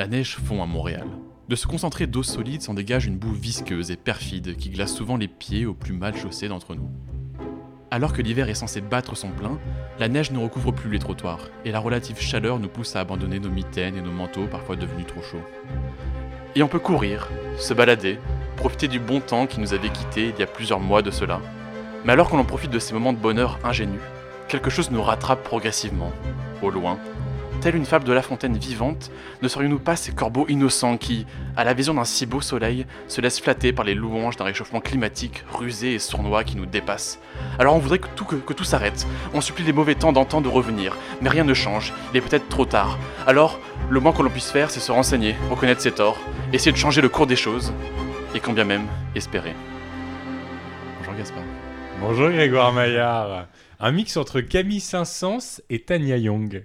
La neige fond à Montréal. De ce concentré d'eau solide s'en dégage une boue visqueuse et perfide qui glace souvent les pieds aux plus mal chaussés d'entre nous. Alors que l'hiver est censé battre son plein, la neige ne recouvre plus les trottoirs, et la relative chaleur nous pousse à abandonner nos mitaines et nos manteaux parfois devenus trop chauds. Et on peut courir, se balader, profiter du bon temps qui nous avait quittés il y a plusieurs mois de cela. Mais alors qu'on en profite de ces moments de bonheur ingénus, quelque chose nous rattrape progressivement, au loin, Telle une fable de La Fontaine vivante, ne serions-nous pas ces corbeaux innocents qui, à la vision d'un si beau soleil, se laissent flatter par les louanges d'un réchauffement climatique rusé et sournois qui nous dépasse Alors on voudrait que tout, que, tout s'arrête, on supplie les mauvais temps d'antan de revenir, mais rien ne change, il est peut-être trop tard. Alors, le moins que l'on puisse faire, c'est se renseigner, reconnaître ses torts, essayer de changer le cours des choses, et quand bien même, espérer. Bonjour Gaspard. Bonjour Grégoire Maillard. Un mix entre Camille Saint-Saëns et Tania Young.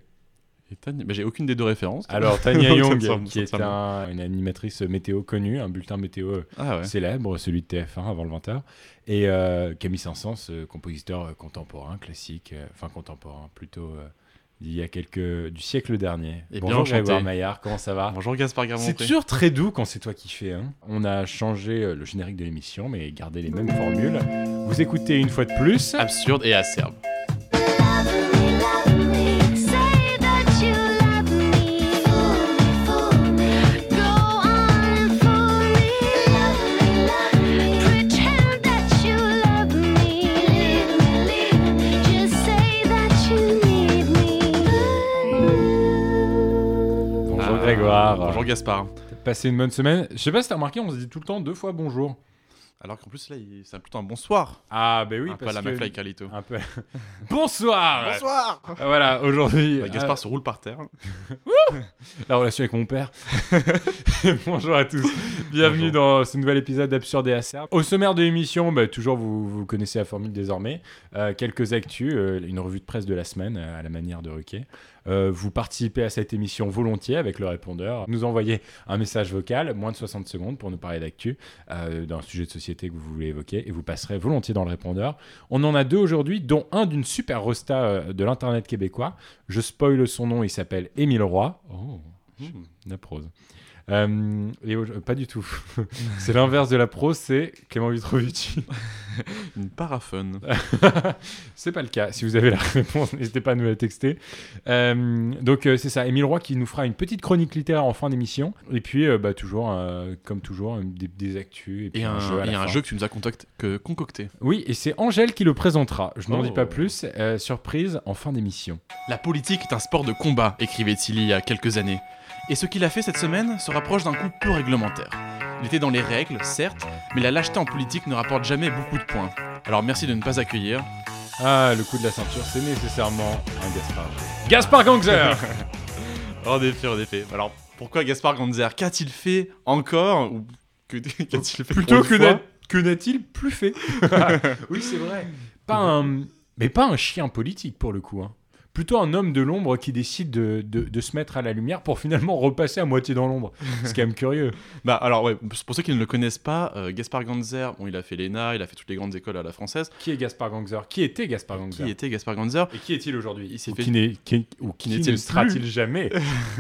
Bah, j'ai aucune des deux références. Alors, Tania Young, qui est une animatrice météo connue, un bulletin météo ah célèbre, celui de TF1 avant le 20h. Et euh, Camille Saint-Saëns, euh, compositeur euh, contemporain, classique, enfin contemporain, plutôt d'il y a quelques du siècle dernier. Et Bonjour Grégoire Maillard, comment ça va? Bonjour Gaspard Garmonté. C'est toujours très doux quand c'est toi qui fais. Hein. On a changé le générique de l'émission, mais gardé les mêmes formules. Vous écoutez une fois de plus. Absurde et acerbe. Bonjour Gaspard. Passez une bonne semaine. Je sais pas si t'as remarqué, on se dit tout le temps deux fois bonjour. Alors qu'en plus là, c'est plutôt un bonsoir. Ah ben oui, un peu à la McFly Carlito. Un peu. bonsoir. Bonsoir. Ah, voilà, aujourd'hui. Bah, Gaspard euh, se roule par terre. la relation avec mon père. Bonjour à tous. Bienvenue dans ce nouvel épisode d'Absurde et Acerbe. Au sommaire de l'émission, bah, toujours vous, vous connaissez la formule désormais. Euh, quelques actus, euh, une revue de presse de la semaine à la manière de Ruquier. Euh, vous participez à cette émission volontiers avec le répondeur. Nous envoyez un message vocal, moins de 60 secondes pour nous parler d'actu, euh, d'un sujet de société que vous voulez évoquer, et vous passerez volontiers dans le répondeur. On en a deux aujourd'hui, dont un d'une super rosta euh, de l'internet québécois. Je spoil son nom, il s'appelle Émile Roy. Oh, hmm. la prose. Euh, pas du tout. c'est l'inverse de la prose, c'est Clément Vitrovici. Une paraphone. c'est pas le cas. Si vous avez la réponse, n'hésitez pas à nous la texter. Euh, donc euh, c'est ça, Émile Roy qui nous fera une petite chronique littéraire en fin d'émission. Et puis bah, toujours, comme toujours, des, actus. Et, un, jeu, un jeu que tu nous as concocté. Oui, et c'est Angèle qui le présentera. Je n'en dis pas oh. plus. surprise en fin d'émission. La politique est un sport de combat, écrivait-il il y a quelques années. Et ce qu'il a fait cette semaine se rapproche d'un coup peu réglementaire. Il était dans les règles, certes, mais la lâcheté en politique ne rapporte jamais beaucoup de points. Alors merci de ne pas accueillir. Ah, le coup de la ceinture, c'est nécessairement un Gaspard. Gaspard Gangzer En effet, en effet. Alors, pourquoi Gaspard Gangzer Qu'a-t-il fait encore Ou qu'a-t-il fait Plutôt que, que n'a-t-il plus fait Oui, c'est vrai. Pas un... Mais pas un chien politique, pour le coup. Hein plutôt un homme de l'ombre qui décide de, de, se mettre à la lumière pour finalement repasser à moitié dans l'ombre. C'est quand même curieux. Bah alors ouais, pour ceux qui ne le connaissent pas, euh, Gaspard Ganzer, bon, il a fait l'ENA, il a fait toutes les grandes écoles à la française. Qui est Gaspard Ganzer? Qui était Gaspard Ganzer? Qui était Gaspard Ganzer? Et qui est-il aujourd'hui? Il s'est fait... qui, ou qui, ne sera-t-il jamais?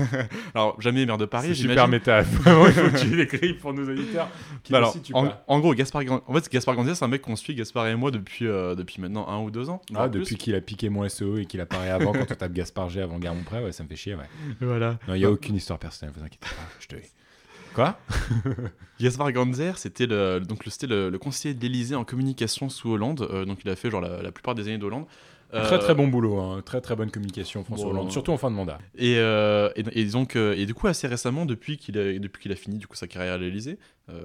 Alors jamais maire de Paris. C'est super méta. il faut que tu l'écrives pour nos auditeurs. Bah, alors, en, gros, Gaspard, en fait, Gaspard Ganzer, c'est un mec qu'on suit Gaspard et moi depuis euh, depuis maintenant un ou deux ans. Ah, depuis qu'il a piqué mon SEO et qu'il apparaît avant quand on tape Gaspard avant Guerre Mon Prêt, ouais, ça me fait chier, ouais. Voilà. Non, il n'y a aucune histoire personnelle, vous inquiétez pas, je te Quoi? Gaspard Ganzer, c'était le, donc le, le, conseiller de l'Elysée en communication sous Hollande, euh, donc il a fait genre la, plupart des années d'Hollande. Très très euh, bon boulot, hein. très très bonne communication François Hollande, surtout en fin de mandat. Et, euh, et, donc et du coup assez récemment, depuis qu'il a depuis qu'il a fini du coup sa carrière à l'Élysée,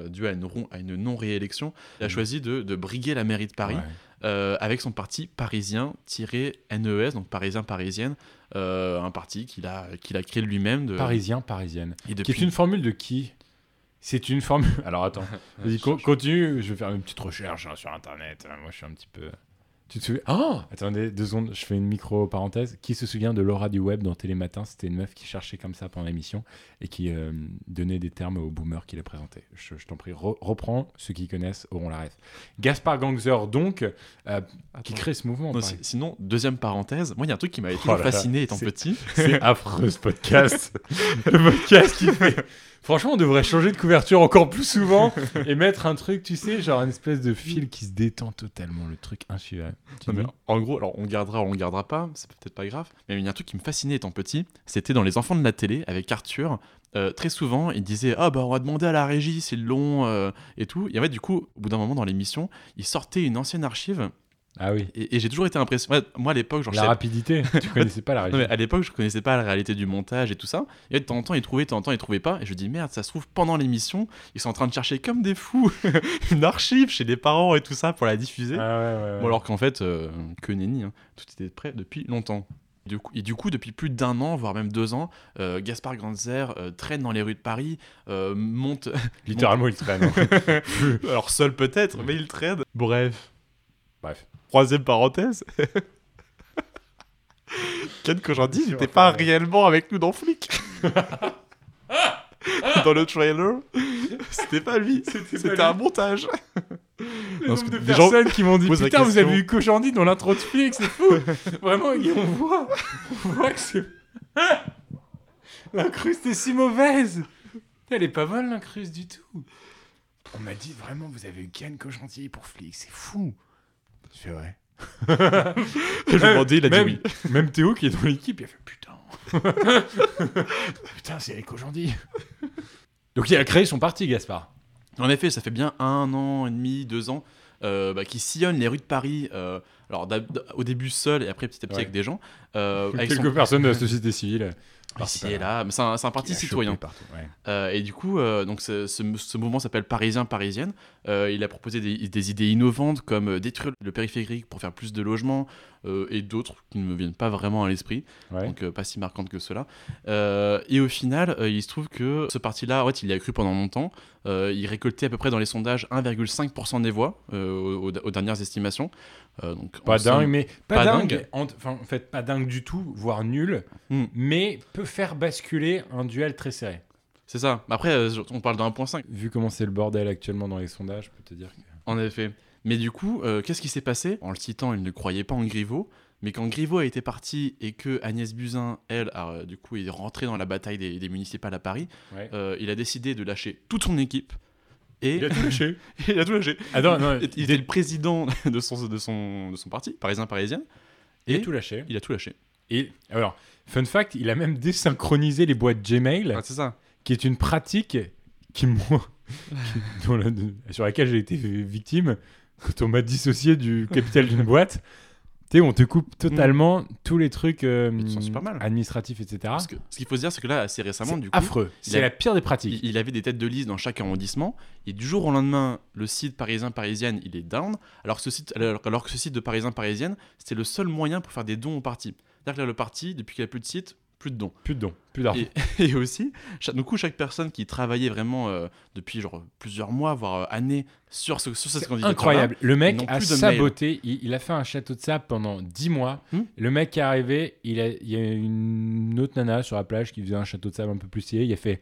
dû à une, à une non réélection, il a mmh. choisi de, de, briguer la mairie de Paris. avec son parti parisien-NES, donc parisien parisienne, euh, un parti qu'il a, qu'il a créé lui-même. De... Parisien, parisienne. Et Qui est une formule de qui? C'est une formule. Alors attends, vas-y, continue, je vais faire une petite recherche hein, sur internet. Moi je suis un petit peu. Tu te souviens? Oh Attendez, deux secondes, je fais une micro-parenthèse. Qui se souvient de Laura du web dans Télématin? C'était une meuf qui cherchait comme ça pendant l'émission et qui euh, donnait des termes aux boomers qui les présentaient. Je, je t'en prie, re- reprends. Ceux qui connaissent auront la ref. Gaspard Gangzer, donc, euh, qui crée ce mouvement. Non, sinon, deuxième parenthèse, moi il y a un truc qui m'avait Oh fasciné étant petit. C'est affreux ce podcast. le podcast qui fait. Franchement, on devrait changer de couverture encore plus souvent et mettre un truc, tu sais, genre une espèce de fil qui se détend totalement, le truc insuivable. Non, mais en gros, alors on gardera ou on gardera pas, c'est peut-être pas grave, mais il y a un truc qui me fascinait étant petit, c'était dans Les Enfants de la télé avec Arthur. euh, très souvent, il disait Ah bah on va demander à la régie, c'est long euh, et tout. Et en fait, du coup, au bout d'un moment dans l'émission, il sortait une ancienne archive Ah oui. et, et j'ai toujours été impressionné. Moi à l'époque, genre, La rapidité, tu connaissais pas la. Non, mais à l'époque, je connaissais pas la réalité du montage et tout ça. Et de temps en temps, ils trouvaient, de temps en temps, ils trouvaient pas. Et je dis merde, ça se trouve pendant l'émission, ils sont en train de chercher comme des fous une archive chez les parents et tout ça pour la diffuser. Ah ouais, ouais, ouais. Bon, alors qu'en fait, euh, que nenni, hein, tout était prêt depuis longtemps. Du coup, et du coup, depuis plus d'un an, voire même deux ans, euh, Gaspard Grandzer euh, traîne dans les rues de Paris, monte. Littéralement, il traîne. hein. Alors seul peut-être, mais il traîne. Bref. Bref. Troisième parenthèse. Ken Kojandi Tu n'était pas réellement avec nous dans Flick. dans le trailer, c'était pas lui, c'était lui. un montage. Le nombre de des gens personnes qui m'ont dit Putain, vous avez vu Kojandi dans l'intro de Flix, c'est fou Vraiment, et on voit, on voit que c'est. L'incruste est si mauvaise Elle est pas bonne, l'incruste, du tout. On m'a dit vraiment, vous avez eu Ken Kojandi pour Flix, c'est fou C'est vrai. Je lui ai demandé, il a dit même, oui. Même Théo qui est dans l'équipe, il a fait Putain Putain, c'est Eric Kojandi Donc il a créé son parti, Gaspard. En effet, ça fait bien un an et demi, deux ans, euh, bah, qui sillonne les rues de Paris. euh, alors au début seul et après petit à petit Ouais. avec des gens. euh, avec Quelques son- personnes de la société civile. ici et là, mais c'est un, parti citoyen. chopé partout, ouais. Euh, et du coup, euh, donc ce, mouvement s'appelle Parisien Parisienne. Euh, il a proposé des, des idées innovantes comme euh, détruire le périphérique pour faire plus de logements euh, et d'autres qui ne me viennent pas vraiment à l'esprit, Ouais. donc euh, pas si marquantes que cela. Euh, et au final, euh, il se trouve que ce parti-là, en fait, il y a cru pendant longtemps. Euh, il récoltait à peu près dans les sondages 1,5% des voix euh, aux dernières estimations. Euh, donc, Pas dingue, mais pas, pas dingue. dingue. En, enfin, en fait, pas dingue du tout, voire nul, Hmm. mais peut faire basculer un duel très serré. C'est ça. Après, euh, on parle de 1,5. Vu comment c'est le bordel actuellement dans les sondages, je peux te dire que. En effet. Mais du coup, euh, qu'est-ce qui s'est passé? En le citant, il ne croyait pas en Griveaux. Mais quand Griveaux a été parti et que Agnès Buzyn, elle, a, du coup, est rentrée dans la bataille des, des municipales à Paris, Ouais. il a décidé de lâcher toute son équipe. Et Il a tout lâché. il a tout lâché. Ah non, non, il était le président de son, de son, de son parti, parisien parisienne. il a Et tout lâché. il a tout lâché. Et alors, fun fact, il a même désynchronisé les boîtes Gmail, Ah, c'est ça. qui est une pratique qui, moi, qui- dont la- sur laquelle j'ai été victime quand on m'a dissocié du capital d'une boîte. Tu sais, on te coupe totalement tous les trucs euh, super mal. administratifs, etc. Parce que ce qu'il faut se dire, c'est que là, assez récemment, du coup, affreux. il C'est la pire des pratiques. Il, il avait des têtes de liste dans chaque arrondissement, et du jour au lendemain, le site parisien parisienne, il est down, alors que ce site, alors, alors que ce site de parisien parisienne, c'était le seul moyen pour faire des dons au parti. C'est-à-dire que là, le parti, depuis qu'il n'y a plus de site, plus de dons. Plus de dons, plus d'argent. Et, et aussi, chaque, du coup, chaque personne qui travaillait vraiment euh, depuis genre plusieurs mois, voire euh, années, sur, ce, sur cette C'est candidature incroyable. Le mec a saboté. Il, il a fait un château de sable pendant 10 mois. Hmm. Le mec est arrivé. Il, a, il y a une autre nana sur la plage qui faisait un château de sable un peu plus stylé. Il a fait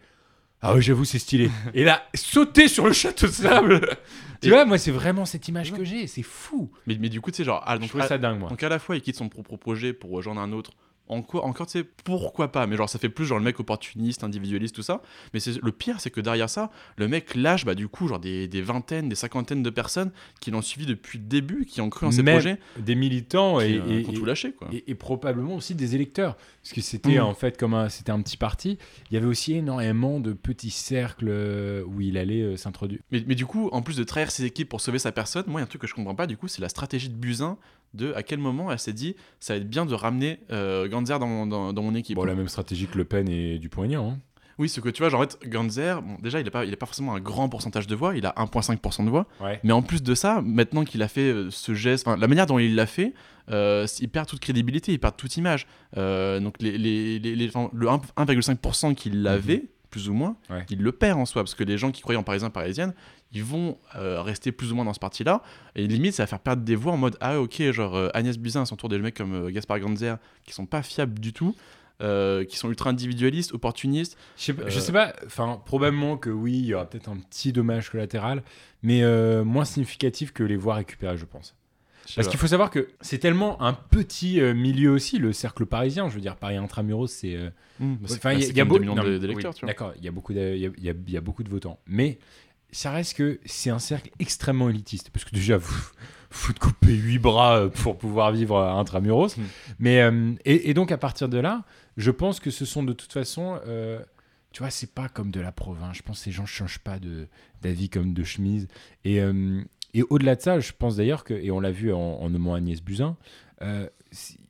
Ah ouais, j'avoue, c'est stylé. Et il a sauté sur le château de sable. tu Et- vois, moi, c'est vraiment cette image que j'ai. C'est fou. Mais, mais du coup, tu sais, genre, ah, Je donc, trouvais à, ça dingue, moi. donc à la fois, il quitte son propre projet pour rejoindre un autre. En quoi, encore, tu sais, pourquoi pas Mais genre, ça fait plus genre le mec opportuniste, individualiste, tout ça. Mais c'est le pire, c'est que derrière ça, le mec lâche, bah, du coup, genre des, des vingtaines, des cinquantaines de personnes qui l'ont suivi depuis le début, qui ont cru en ses projets, Des militants qui, et, euh, et- qui ont tout lâché, quoi. et- et probablement aussi des électeurs. Parce que c'était Mm. en fait comme un, c'était un petit parti. Il y avait aussi énormément de petits cercles euh, où il allait euh, s'introduire. Mais, mais du coup, en plus de trahir ses équipes pour sauver sa personne, moi, il y a un truc que je comprends pas, du coup, c'est la stratégie de Buzyn de à quel moment elle s'est dit, ça va être bien de ramener euh, Ganzer dans, mon- dans, dans mon équipe. Bon, la même stratégie que Le Pen et Dupont-Aignan. hein. Oui, ce que tu vois, genre, en fait, Ganzer, bon, déjà, il n'a pas, il a pas forcément un grand pourcentage de voix, il a 1,5% de voix. Ouais. Mais en plus de ça, maintenant qu'il a fait euh, ce geste, la manière dont il l'a fait, euh, il perd toute crédibilité, il perd toute image. Euh, donc les, les, les- les- le 1 1,5% qu'il avait, plus ou moins, Ouais. il le perd en soi. Parce que les gens qui croyaient en parisien, parisienne, ils vont euh, rester plus ou moins dans ce parti-là. Et limite, ça va faire perdre des voix en mode Ah, ok, genre euh, Agnès Buzyn, tour des mecs comme euh, Gaspard Ganzer, qui sont pas fiables du tout, euh, qui sont ultra individualistes, opportunistes. Je sais, je Euh, sais pas, enfin, probablement que oui, il y aura peut-être un petit dommage collatéral, mais moins significatif que les voix récupérées, je pense. Je Parce qu'il faut savoir que c'est tellement un petit milieu aussi, le cercle parisien. Je veux dire, Paris Intramuros, c'est. Enfin, il y a- c'est il y a comme beau- des millions non, de- mais- d'électeurs, oui, tu vois. D'accord, beaucoup il y a beaucoup de votants, mais ça reste que c'est un cercle extrêmement élitiste, parce que déjà vous faut te couper huit bras euh, pour pouvoir vivre à Intramuros, Mm. mais euh, et, et donc à partir de là, je pense que ce sont de toute façon, euh, tu vois, c'est pas comme de la province. Je pense que ces gens changent pas d'avis comme de chemise, et euh, et au-delà de ça, je pense d'ailleurs que, et on l'a vu en, en nommant Agnès Buzyn, euh,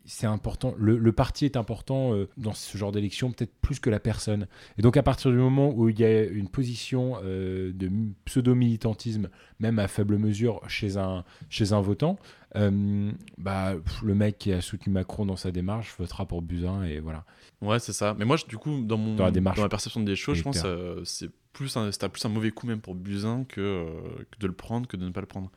c'est- important. Le, le parti est important euh, dans ce genre d'élection, peut-être plus que la personne. Et donc, à partir du moment où il y a une position euh, de pseudo-militantisme, même à faible mesure, chez un, chez un votant, euh, bah, pff, le mec qui a soutenu Macron dans sa démarche votera pour Buzyn, et voilà. Ouais, c'est ça. Mais moi, je- du coup, dans, mon, Dans la démarche. ma perception des choses, je pense euh, c'est plus un, plus un mauvais coup même pour Buzyn que, que de le prendre que de ne pas le prendre.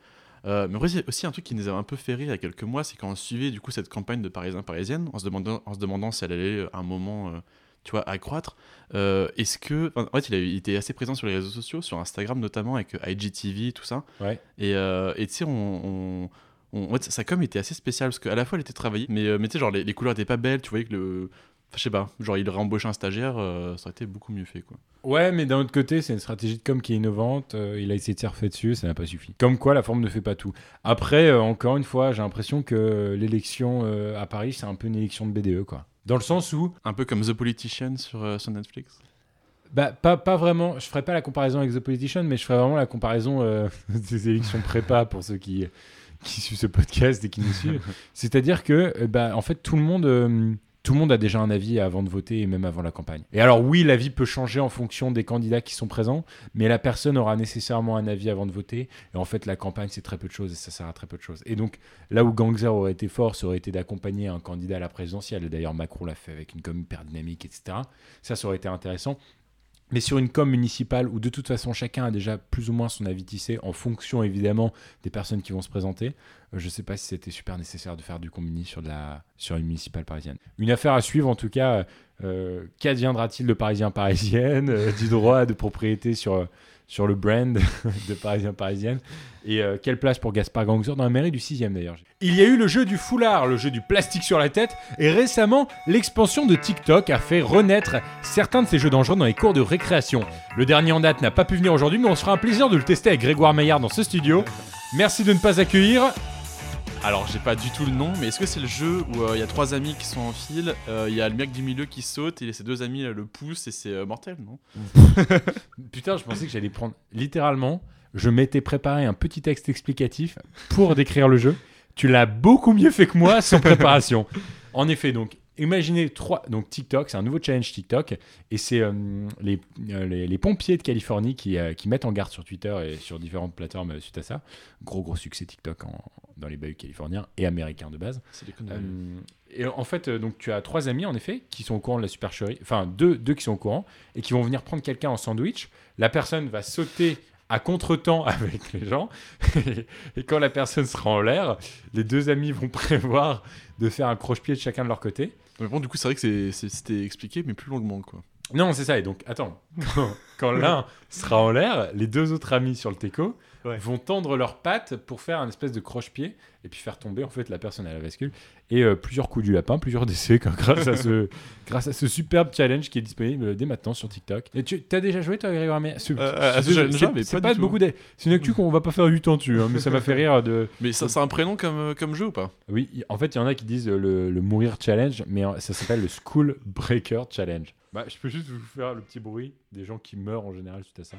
Euh, mais aussi, aussi un truc qui nous a un peu fait rire il y a quelques mois, c'est quand on suivait du coup cette campagne de Parisien Parisienne, en se demandant, en se demandant si elle allait à un moment, euh, tu vois, accroître. Euh, Est-ce que, en fait, il, a, eu- il était assez présent sur les réseaux sociaux, sur Instagram notamment avec euh, IGTV, tout ça. Ouais. Et et tu sais, on, on- on- en fait, sa com était assez spéciale parce qu'à la fois elle était travaillée, mais, euh, mais tu sais, genre les, les couleurs étaient pas belles, tu voyais que le. Enfin, je sais pas, genre il aurait embauché un stagiaire, euh, ça aurait été beaucoup mieux fait quoi. Ouais, mais d'un autre côté, c'est une stratégie de com qui est innovante. euh, il a essayé de refaire dessus, ça n'a pas suffi. Comme quoi, la forme ne fait pas tout. Après, euh, encore une fois, j'ai l'impression que l'élection à Paris, c'est un peu une élection de BDE, quoi. Dans le sens où, Un peu comme The Politician sur, sur Netflix. bah, pas, pas vraiment, je ferai pas la comparaison avec The Politician, mais je ferai vraiment la comparaison des élections prépa pour ceux qui, qui suivent ce podcast et qui nous suivent. C'est-à-dire que, bah, en fait, tout le monde. Tout le monde a déjà un avis avant de voter et même avant la campagne. Et alors oui, l'avis peut changer en fonction des candidats qui sont présents, mais la personne aura nécessairement un avis avant de voter. Et en fait, la campagne, c'est très peu de choses et ça sert à très peu de choses. Et donc, là où Gangzer aurait été fort, ça aurait été d'accompagner un candidat à la présidentielle. D'ailleurs, Macron l'a fait avec une com hyper dynamique, etc. Ça, ça aurait été intéressant. Mais sur une com municipale où de toute façon chacun a déjà plus ou moins son avis tissé en fonction évidemment des personnes qui vont se présenter, euh, je ne sais pas si c'était super nécessaire de faire du combini sur, la, sur une municipale parisienne. Une affaire à suivre en tout cas. euh, Qu'adviendra-t-il de Parisien Parisienne, euh, du droit de propriété sur, euh, sur le brand de Parisien Parisienne Et euh, quelle place pour Gaspard Gangzer dans la mairie du 6ème d'ailleurs Il y a eu le jeu du foulard, le jeu du plastique sur la tête, et récemment, l'expansion de TikTok a fait renaître certains de ces jeux dangereux dans les cours de récréation. Le dernier en date n'a pas pu venir aujourd'hui, mais on se fera un plaisir de le tester avec Grégoire Maillard dans ce studio. Merci de ne pas accueillir. Alors j'ai pas du tout le nom, mais est-ce que c'est le jeu où euh, il y a trois amis qui sont en file, euh, il y a le mec du milieu qui saute et ses deux amis là, le poussent et c'est euh, mortel, non Putain, je pensais que j'allais prendre. Littéralement, je m'étais préparé un petit texte explicatif pour décrire le jeu. Tu l'as beaucoup mieux fait que moi sans préparation. En effet, donc, imaginez trois. Donc, TikTok, c'est un nouveau challenge TikTok. Et c'est euh, les, euh, les, les pompiers de Californie qui, euh, qui mettent en garde sur Twitter et sur différentes plateformes suite à ça. Gros, gros succès TikTok en- dans les bahuts californiens et américains de base. C'est et en fait, donc tu as trois amis en effet qui sont au courant de la supercherie, enfin deux, deux qui sont au courant et qui vont venir prendre quelqu'un en sandwich. La personne va sauter à contre-temps avec les gens et quand la personne sera en l'air, les deux amis vont prévoir de faire un croche-pied de chacun de leur côté. Mais bon, du coup, c'est vrai que c'était expliqué, mais plus longuement quoi. Non, c'est ça. Et donc, attends, quand, quand l'un sera en l'air, les deux autres amis sur le teco Ouais. vont tendre leurs pattes pour faire un espèce de croche-pied et puis faire tomber en fait la personne à la bascule. Et euh, plusieurs coups du lapin, plusieurs décès grâce, à ce, grâce à ce superbe challenge qui est disponible dès maintenant sur TikTok. Et tu as déjà joué toi, Grégoire? Mais ce- Euh, à ce ce- challenge-là, c'est- pas beaucoup de... C'est une actu qu'on va pas faire 8 ans dessus, hein, mais ça m'a fait rire de. Mais ça, c'est un prénom comme, euh, comme jeu ou pas? Oui, en fait, il y en a qui disent euh, le, le mourir challenge, mais euh, ça s'appelle le school breaker challenge. Bah, je peux juste vous faire le petit bruit des gens qui meurent en général suite à ça.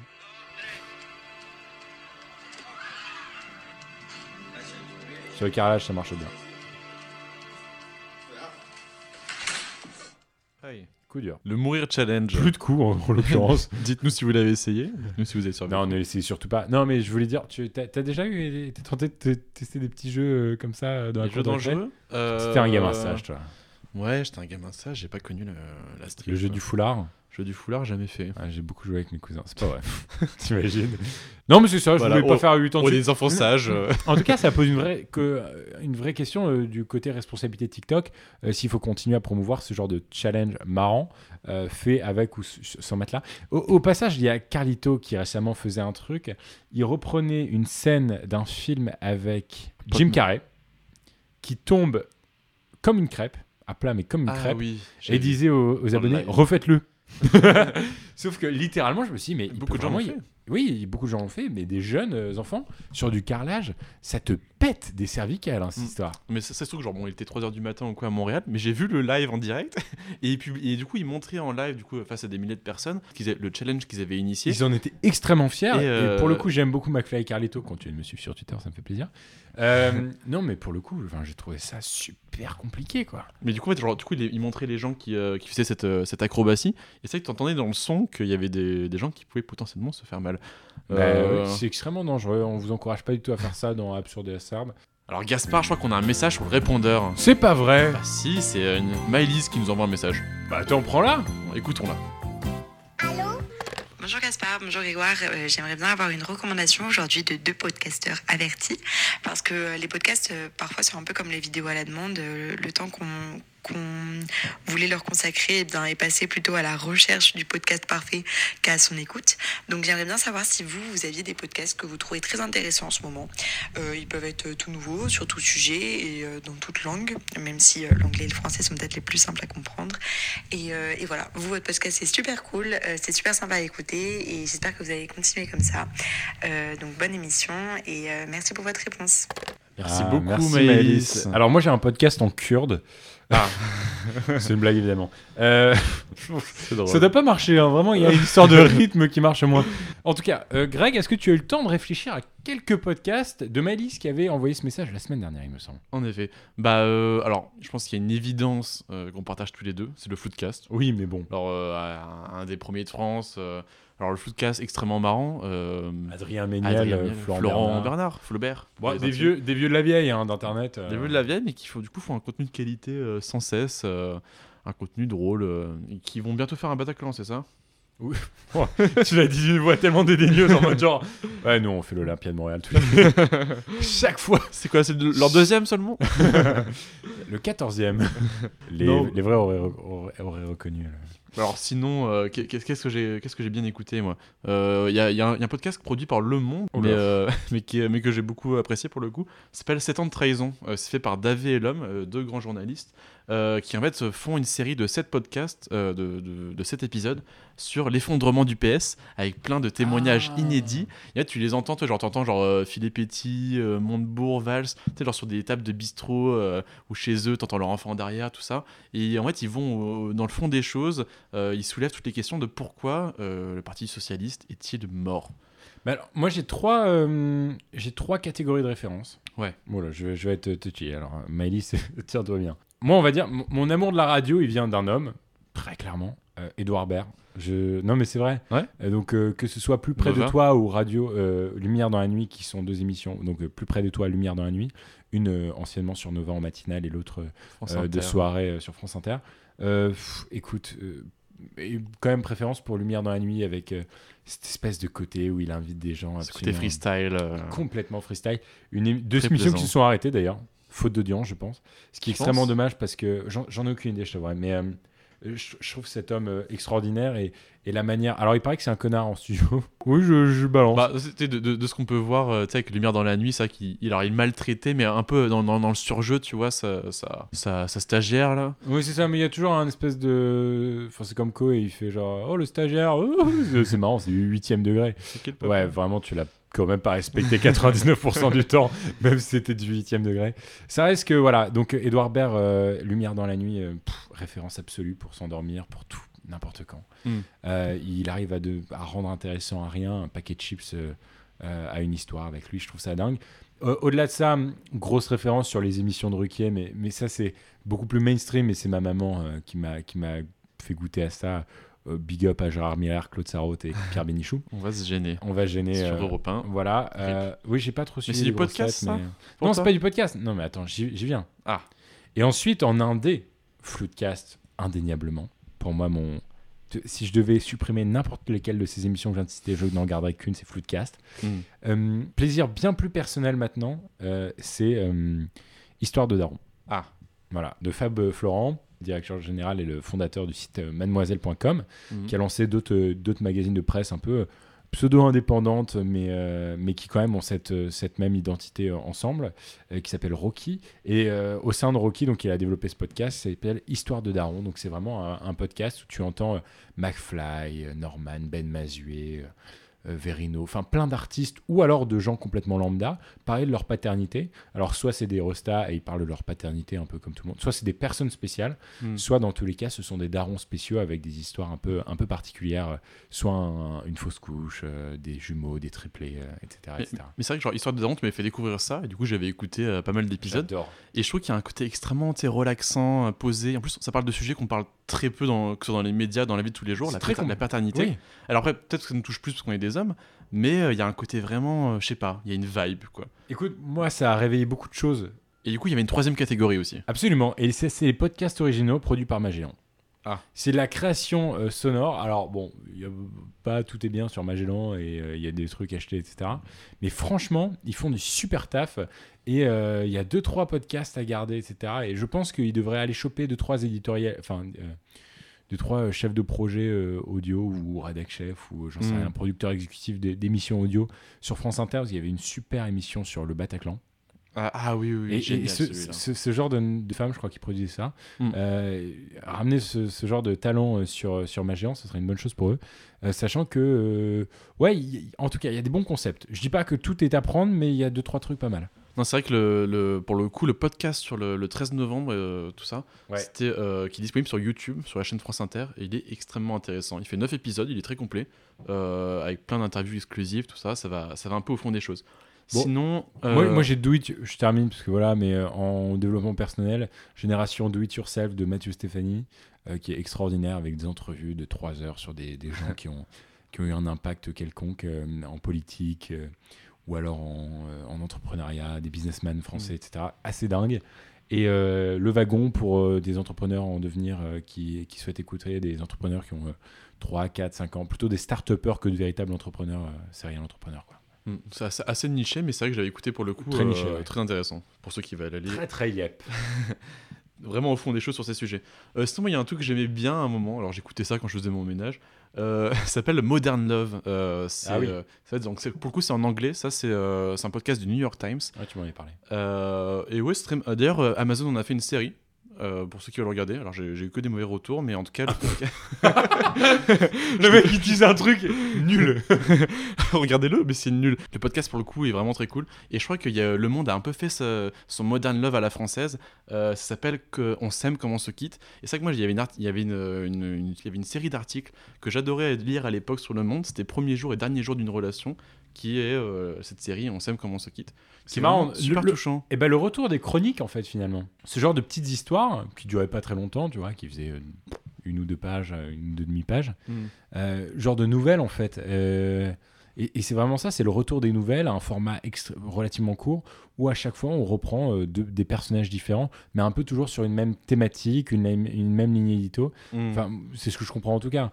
Sur le carrelage, ça marche bien. Coup dur. Le Mourir Challenge. Plus de coups en, en l'occurrence. Dites-nous si vous l'avez essayé. Dites-nous si vous avez survécu. non, ne laissez surtout pas. Non, mais je voulais dire, tu as, déjà eu, t'es tenté de te- tester des petits jeux euh, comme ça euh, dans la Les cour jeux dangereux euh, C'était un gamin sage, toi. Ouais, j'étais un gamin sage, j'ai pas connu le, la. Le jeu du foulard. Jeu du foulard, jamais fait. Ah, J'ai beaucoup joué avec mes cousins, c'est pas vrai. T'imagines? Non, mais c'est ça, je Voilà, voulais pas on- faire 8 ans On de est suite. des enfants sages. euh. En tout cas, ça pose une vraie, que, euh, une vraie question euh, du côté responsabilité TikTok. euh, S'il faut continuer à promouvoir ce genre de challenge marrant, euh, fait avec ou s- sans là. Au, au passage, il y a Carlito qui récemment faisait un truc. Il reprenait une scène d'un film avec Jim Carrey qui tombe comme une crêpe, à plat, mais comme une Ah crêpe, oui. j'ai et vu. disait aux, abonnés live. refaites-le. Sauf que littéralement, je me suis dit, mais Beaucoup de gens l'ont fait. Oui, beaucoup de gens l'ont fait, mais des jeunes euh, enfants sur du carrelage, ça te pète des cervicales, hein, cette Mm. histoire. Mais ça, ça se trouve, genre, bon, il était 3h du matin ou quoi à Montréal, mais j'ai vu le live en direct, et, puis, et du coup, ils montraient en live, du coup, face à des milliers de personnes, qu'ils avaient- le challenge qu'ils avaient initié. Ils en étaient extrêmement fiers. Et, Et, euh, pour le coup, j'aime beaucoup McFly et Carlito. Continue de me suivre sur Twitter, ça me fait plaisir. Euh, non, mais pour le coup, enfin, j'ai trouvé ça super compliqué, quoi. Mais du coup, en fait, genre, du coup, il, il montrait les gens qui, euh, qui faisaient cette, euh, cette acrobatie, et c'est vrai que tu entendais dans le son qu'il y avait des, des gens qui pouvaient potentiellement se faire mal. Bah, Euh, oui, c'est extrêmement dangereux. On vous encourage pas du tout à faire ça dans Absurde et. Alors, Gaspard, je crois qu'on a un message sur le répondeur. C'est pas vrai. Bah, si, c'est euh, une Maëlys qui nous envoie un message. Bah, t'en prends là. Écoutons-la. Bonjour Gaspard, bonjour Grégoire. Euh, J'aimerais bien avoir une recommandation aujourd'hui de deux podcasteurs avertis parce que les podcasts euh, parfois sont un peu comme les vidéos à la demande. Euh, Le temps qu'on qu'on voulait leur consacrer eh bien, est passé plutôt à la recherche du podcast parfait qu'à son écoute. Donc j'aimerais bien savoir si vous, vous aviez des podcasts que vous trouvez très intéressants en ce moment. Euh, ils peuvent être tout nouveaux, sur tout sujet et euh, dans toute langue, même si euh, l'anglais et le français sont peut-être les plus simples à comprendre. Et, euh, et voilà, vous, votre podcast, c'est super cool, euh, c'est super sympa à écouter et j'espère que vous allez continuer comme ça. Euh, donc bonne émission et euh, merci pour votre réponse. Merci Ah, beaucoup, merci, Maëlys. Alors, moi, j'ai un podcast en kurde. Ah. c'est une blague, évidemment. Euh, drôle. Ça doit pas marcher, hein. vraiment, il y a une histoire de rythme qui marche moins. En tout cas, euh, Greg, est-ce que tu as eu le temps de réfléchir à quelques podcasts de Maëlys qui avait envoyé ce message la semaine dernière, il me semble En effet. Bah, euh, alors, je pense qu'il y a une évidence euh, qu'on partage tous les deux, c'est le Floodcast. Oui, mais bon. Alors, euh, un, des premiers de France. alors, le Floodcast extrêmement marrant. Adrien Méniel, Adrien Méniel, Florent, Florent Bernard. Bernard, Flaubert. Des, vieux, des vieux de la vieille hein, d'Internet. Des vieux de la vieille, mais qui font, du coup font un contenu de qualité sans cesse. un contenu drôle. et qui vont bientôt faire un Bataclan, c'est ça? tu l'as dit d'une voix tellement dédaigneuse en mode genre. Ouais, nous on fait l'Olympia de Montréal tous les Chaque fois. C'est quoi C'est le- leur deuxième seulement? Le 14e. Les, Non. les vrais auraient, auraient- auraient reconnu. là. Alors sinon, euh, qu'est- qu'est-ce que j'ai qu'est-ce que j'ai bien écouté moi? Euh, Il y, a, il y a un il y a un podcast produit par Le Monde, Oh mais, euh, mais, qui est- mais que j'ai beaucoup apprécié pour le coup. Ça s'appelle 7 ans de trahison. Euh, C'est fait par Davé et l'homme, euh, deux grands journalistes, euh, qui en fait font une série de 7 podcasts, euh, de, de, de 7 épisodes, sur l'effondrement du PS, avec plein de témoignages Ah. inédits. Et là, tu les entends, toi, genre t'entends genre euh, Philippe Petit, euh, Montebourg, Valls, tu sais, genre sur des tables de bistrot euh, ou chez eux, t'entends leur enfant derrière, tout ça. Et en fait, ils vont euh, dans le fond des choses, euh, ils soulèvent toutes les questions de pourquoi euh, le Parti Socialiste est-il mort? Alors, moi j'ai trois, euh, j'ai trois catégories de référence. Ouais. Voilà, je, vais- je vais être touchy. Alors, euh, Maëlys, tiens-toi bien. Moi, on va dire, mon- amour de la radio, il vient d'un homme, très clairement, euh, Edouard Baird. Je... Non, mais c'est vrai. Ouais. Euh, donc, euh, que ce soit Plus près de toi ou Radio euh, Lumière dans la nuit, qui sont deux émissions. Donc, euh, Plus près de toi, Lumière dans la nuit. Une euh, anciennement sur Nova en matinale et l'autre euh, euh, de soirée euh, sur France Inter. Euh, pff, écoute, euh, quand même préférence pour Lumière dans la nuit avec euh, cette espèce de côté où il invite des gens Ce côté freestyle. euh, complètement freestyle. Une, deux émissions qui se sont arrêtées d'ailleurs, faute d'audience, je pense. Ce qui est extrêmement dommage parce que j'en ai aucune idée, je t'avouerai. Mais euh, je, je trouve cet homme euh, extraordinaire et, et la manière. Alors, il paraît que c'est un connard en studio. oui, je, je balance. Bah, c'était de, de- de ce qu'on peut voir, euh, tu sais, avec Lumière dans la nuit, ça, qui, il, alors, il maltraitait, mais un peu dans, dans- dans le surjeu, tu vois, sa, sa, sa- sa stagiaire, là. Oui, c'est ça, mais il y a toujours un espèce de. Enfin, c'est comme Koé, il fait genre Oh, le stagiaire, oh, c'est- marrant, c'est du 8 degré. Ouais, vraiment, tu l'as quand même pas respecté 99% du temps, même si c'était du 8 degré. Ça reste que, voilà, donc Edouard Baird, euh, Lumière dans la nuit, euh, pff, référence absolue pour s'endormir, pour tout, n'importe quand. Mm. Euh, il arrive à, de- à rendre intéressant à rien, un paquet de chips à une histoire avec lui, je trouve ça dingue. Au-delà de ça, grosse référence sur les émissions de Ruquier, mais, mais ça c'est beaucoup plus mainstream et c'est ma maman qui m'a qui m'a fait goûter à ça. Euh, big up à Gérard Miller, Claude Sarraute et Pierre Bénichou. On va se gêner. On va gêner. Sur euh, Europe 1. voilà. euh, oui, j'ai pas trop suivi. c'est du podcast, ça mais- Non, c'est pas du podcast. Non, mais attends, j'y viens. Ah. Et ensuite, en indé, Floodcast, indéniablement. Pour moi, mon si je devais supprimer n'importe lesquelles de ces émissions que je viens de citer, je n'en garderai qu'une, c'est Floodcast. Mm. Euh, plaisir bien plus personnel maintenant, euh, c'est euh, Histoire de Daron. Ah. Voilà, de Fab Florent, directeur général et le fondateur du site euh, mademoiselle.com, Mhm. qui a lancé d'autres euh, d'autres magazines de presse un peu pseudo-indépendantes, mais, euh, mais qui quand même ont cette, euh, cette même identité euh, ensemble, euh, qui s'appelle Rocky. Et euh, au sein de Rocky, donc, il a développé ce podcast, ça s'appelle Histoire de Daron. Donc c'est vraiment un, un podcast où tu entends euh, McFly, euh, Norman, Ben Mazué, euh, euh, Verino, enfin plein d'artistes ou alors de gens complètement lambda parler de leur paternité. Alors soit c'est des restas et ils parlent de leur paternité un peu comme tout le monde, soit c'est des personnes spéciales, Mm. soit dans tous les cas ce sont des darons spéciaux avec des histoires un peu, un peu particulières, euh, soit un- une fausse couche, euh, des jumeaux, des triplés, euh, etc. Mais, etc. mais c'est vrai que genre Histoire de Daron, tu m'avais fait découvrir ça, et du coup j'avais écouté euh, pas mal d'épisodes. J'adore. Et je trouve qu'il y a un côté extrêmement relaxant, euh, posé. En plus, ça parle de sujets qu'on parle très peu dans, que ce soit dans les médias, dans la vie de tous les jours, la, très paternité. Oui. Alors après, peut-être que ça nous touche plus parce qu'on est des hommes, mais euh, il y a un côté vraiment, euh, je sais pas, il y a une vibe quoi. Écoute, moi ça a réveillé beaucoup de choses. Et du coup, il y avait une troisième catégorie aussi. Absolument. Et c'est c'est les podcasts originaux produits par Magellan. Ah. C'est de la création euh, sonore. Alors bon, il y a pas tout est bien sur Magellan et euh, il y a des trucs achetés, etc. Mais franchement, ils font du super taf. Et euh, il y a deux trois podcasts à garder, etc. Et je pense qu'ils devraient aller choper deux trois éditoriels, enfin euh, deux trois euh, chefs de projet euh, audio ou rédac chef ou euh, j'en sais Mm. rien, producteur exécutif d'é- d'émissions audio sur France Inter. parce qu'il y avait une super émission sur le Bataclan. Ah, ah oui, oui, oui, Et, génial, et ce, ce- ce genre de, de femmes, je crois, qui produisent ça, Mm. euh, ramener ce, ce genre de talent sur, sur Magellan, ce serait une bonne chose pour eux. Euh, sachant que, euh, ouais, en tout cas, il y a des bons concepts. Je dis pas que tout est à prendre, mais il y a deux, trois trucs pas mal. Non, c'est vrai que le, le- pour le coup, le podcast sur le, le 13 novembre, euh, tout ça, Ouais. c'était euh, qui est disponible sur YouTube, sur la chaîne France Inter, et il est extrêmement intéressant. Il fait 9 épisodes, il est très complet, euh, avec plein d'interviews exclusives, tout ça, ça va, ça va un peu au fond des choses. Bon. Sinon, Moi, moi j'ai Do It, je termine parce que voilà, mais en développement personnel, génération Do It Yourself de Mathieu Stéphanie, qui est extraordinaire avec des entrevues de 3 heures sur des, des gens qui ont, qui ont eu un impact quelconque en politique ou alors en, euh, en entrepreneuriat, des businessmen français, etc. Assez dingue. Et euh, le wagon pour euh, des entrepreneurs en devenir euh, qui, qui souhaitent écouter des entrepreneurs qui ont euh, 3, 4, 5 ans, plutôt des start-upers que de véritables entrepreneurs, euh, serial entrepreneurs. Quoi. hmm, c'est assez, niché, mais c'est vrai que j'avais écouté pour le coup, Très niché, ouais. très intéressant, pour ceux qui veulent aller Très, très yep. vraiment au fond des choses sur ces sujets. Sinon, il y a un truc que j'aimais bien à un moment, alors j'écoutais ça quand je faisais mon ménage, euh, ça s'appelle Modern Love. Euh, c'est, Ah oui. euh, ça, donc, pour le coup, c'est en anglais, ça c'est, euh, c'est un podcast du New York Times. Ouais, tu m'en avais parlé. Et ouais, d'ailleurs, Amazon en a fait une série. Euh, pour ceux qui veulent le regarder, alors j'ai eu que des mauvais retours, mais en tout cas, le podcast- Le mec il utilise un truc nul. regardez-le, mais c'est nul. Le podcast pour le coup est vraiment très cool. Et je crois que y a, Le Monde a un peu fait ce- son Modern Love à la française. Euh, ça s'appelle que On s'aime comme on se quitte. Et c'est vrai que moi, il y avait une, art- il y avait une, une- une- il y avait une série d'articles que j'adorais lire à l'époque sur Le Monde. C'était Premier jour et Dernier jour d'une relation, qui est euh, cette série On s'aime comme on se quitte. C'est marrant, super le- le- touchant. Et ben le retour des chroniques en fait finalement. Ce genre de petites histoires qui duraient pas très longtemps, tu vois, qui faisaient euh, une ou deux pages, euh, une ou deux demi-pages. Mm. Euh, genre de nouvelles en fait. Et et c'est vraiment ça, c'est le retour des nouvelles à un format relativement court où à chaque fois on reprend des personnages différents, mais un peu toujours sur une même thématique, une même, une même ligne édito. Mm. Enfin, c'est ce que je comprends en tout cas.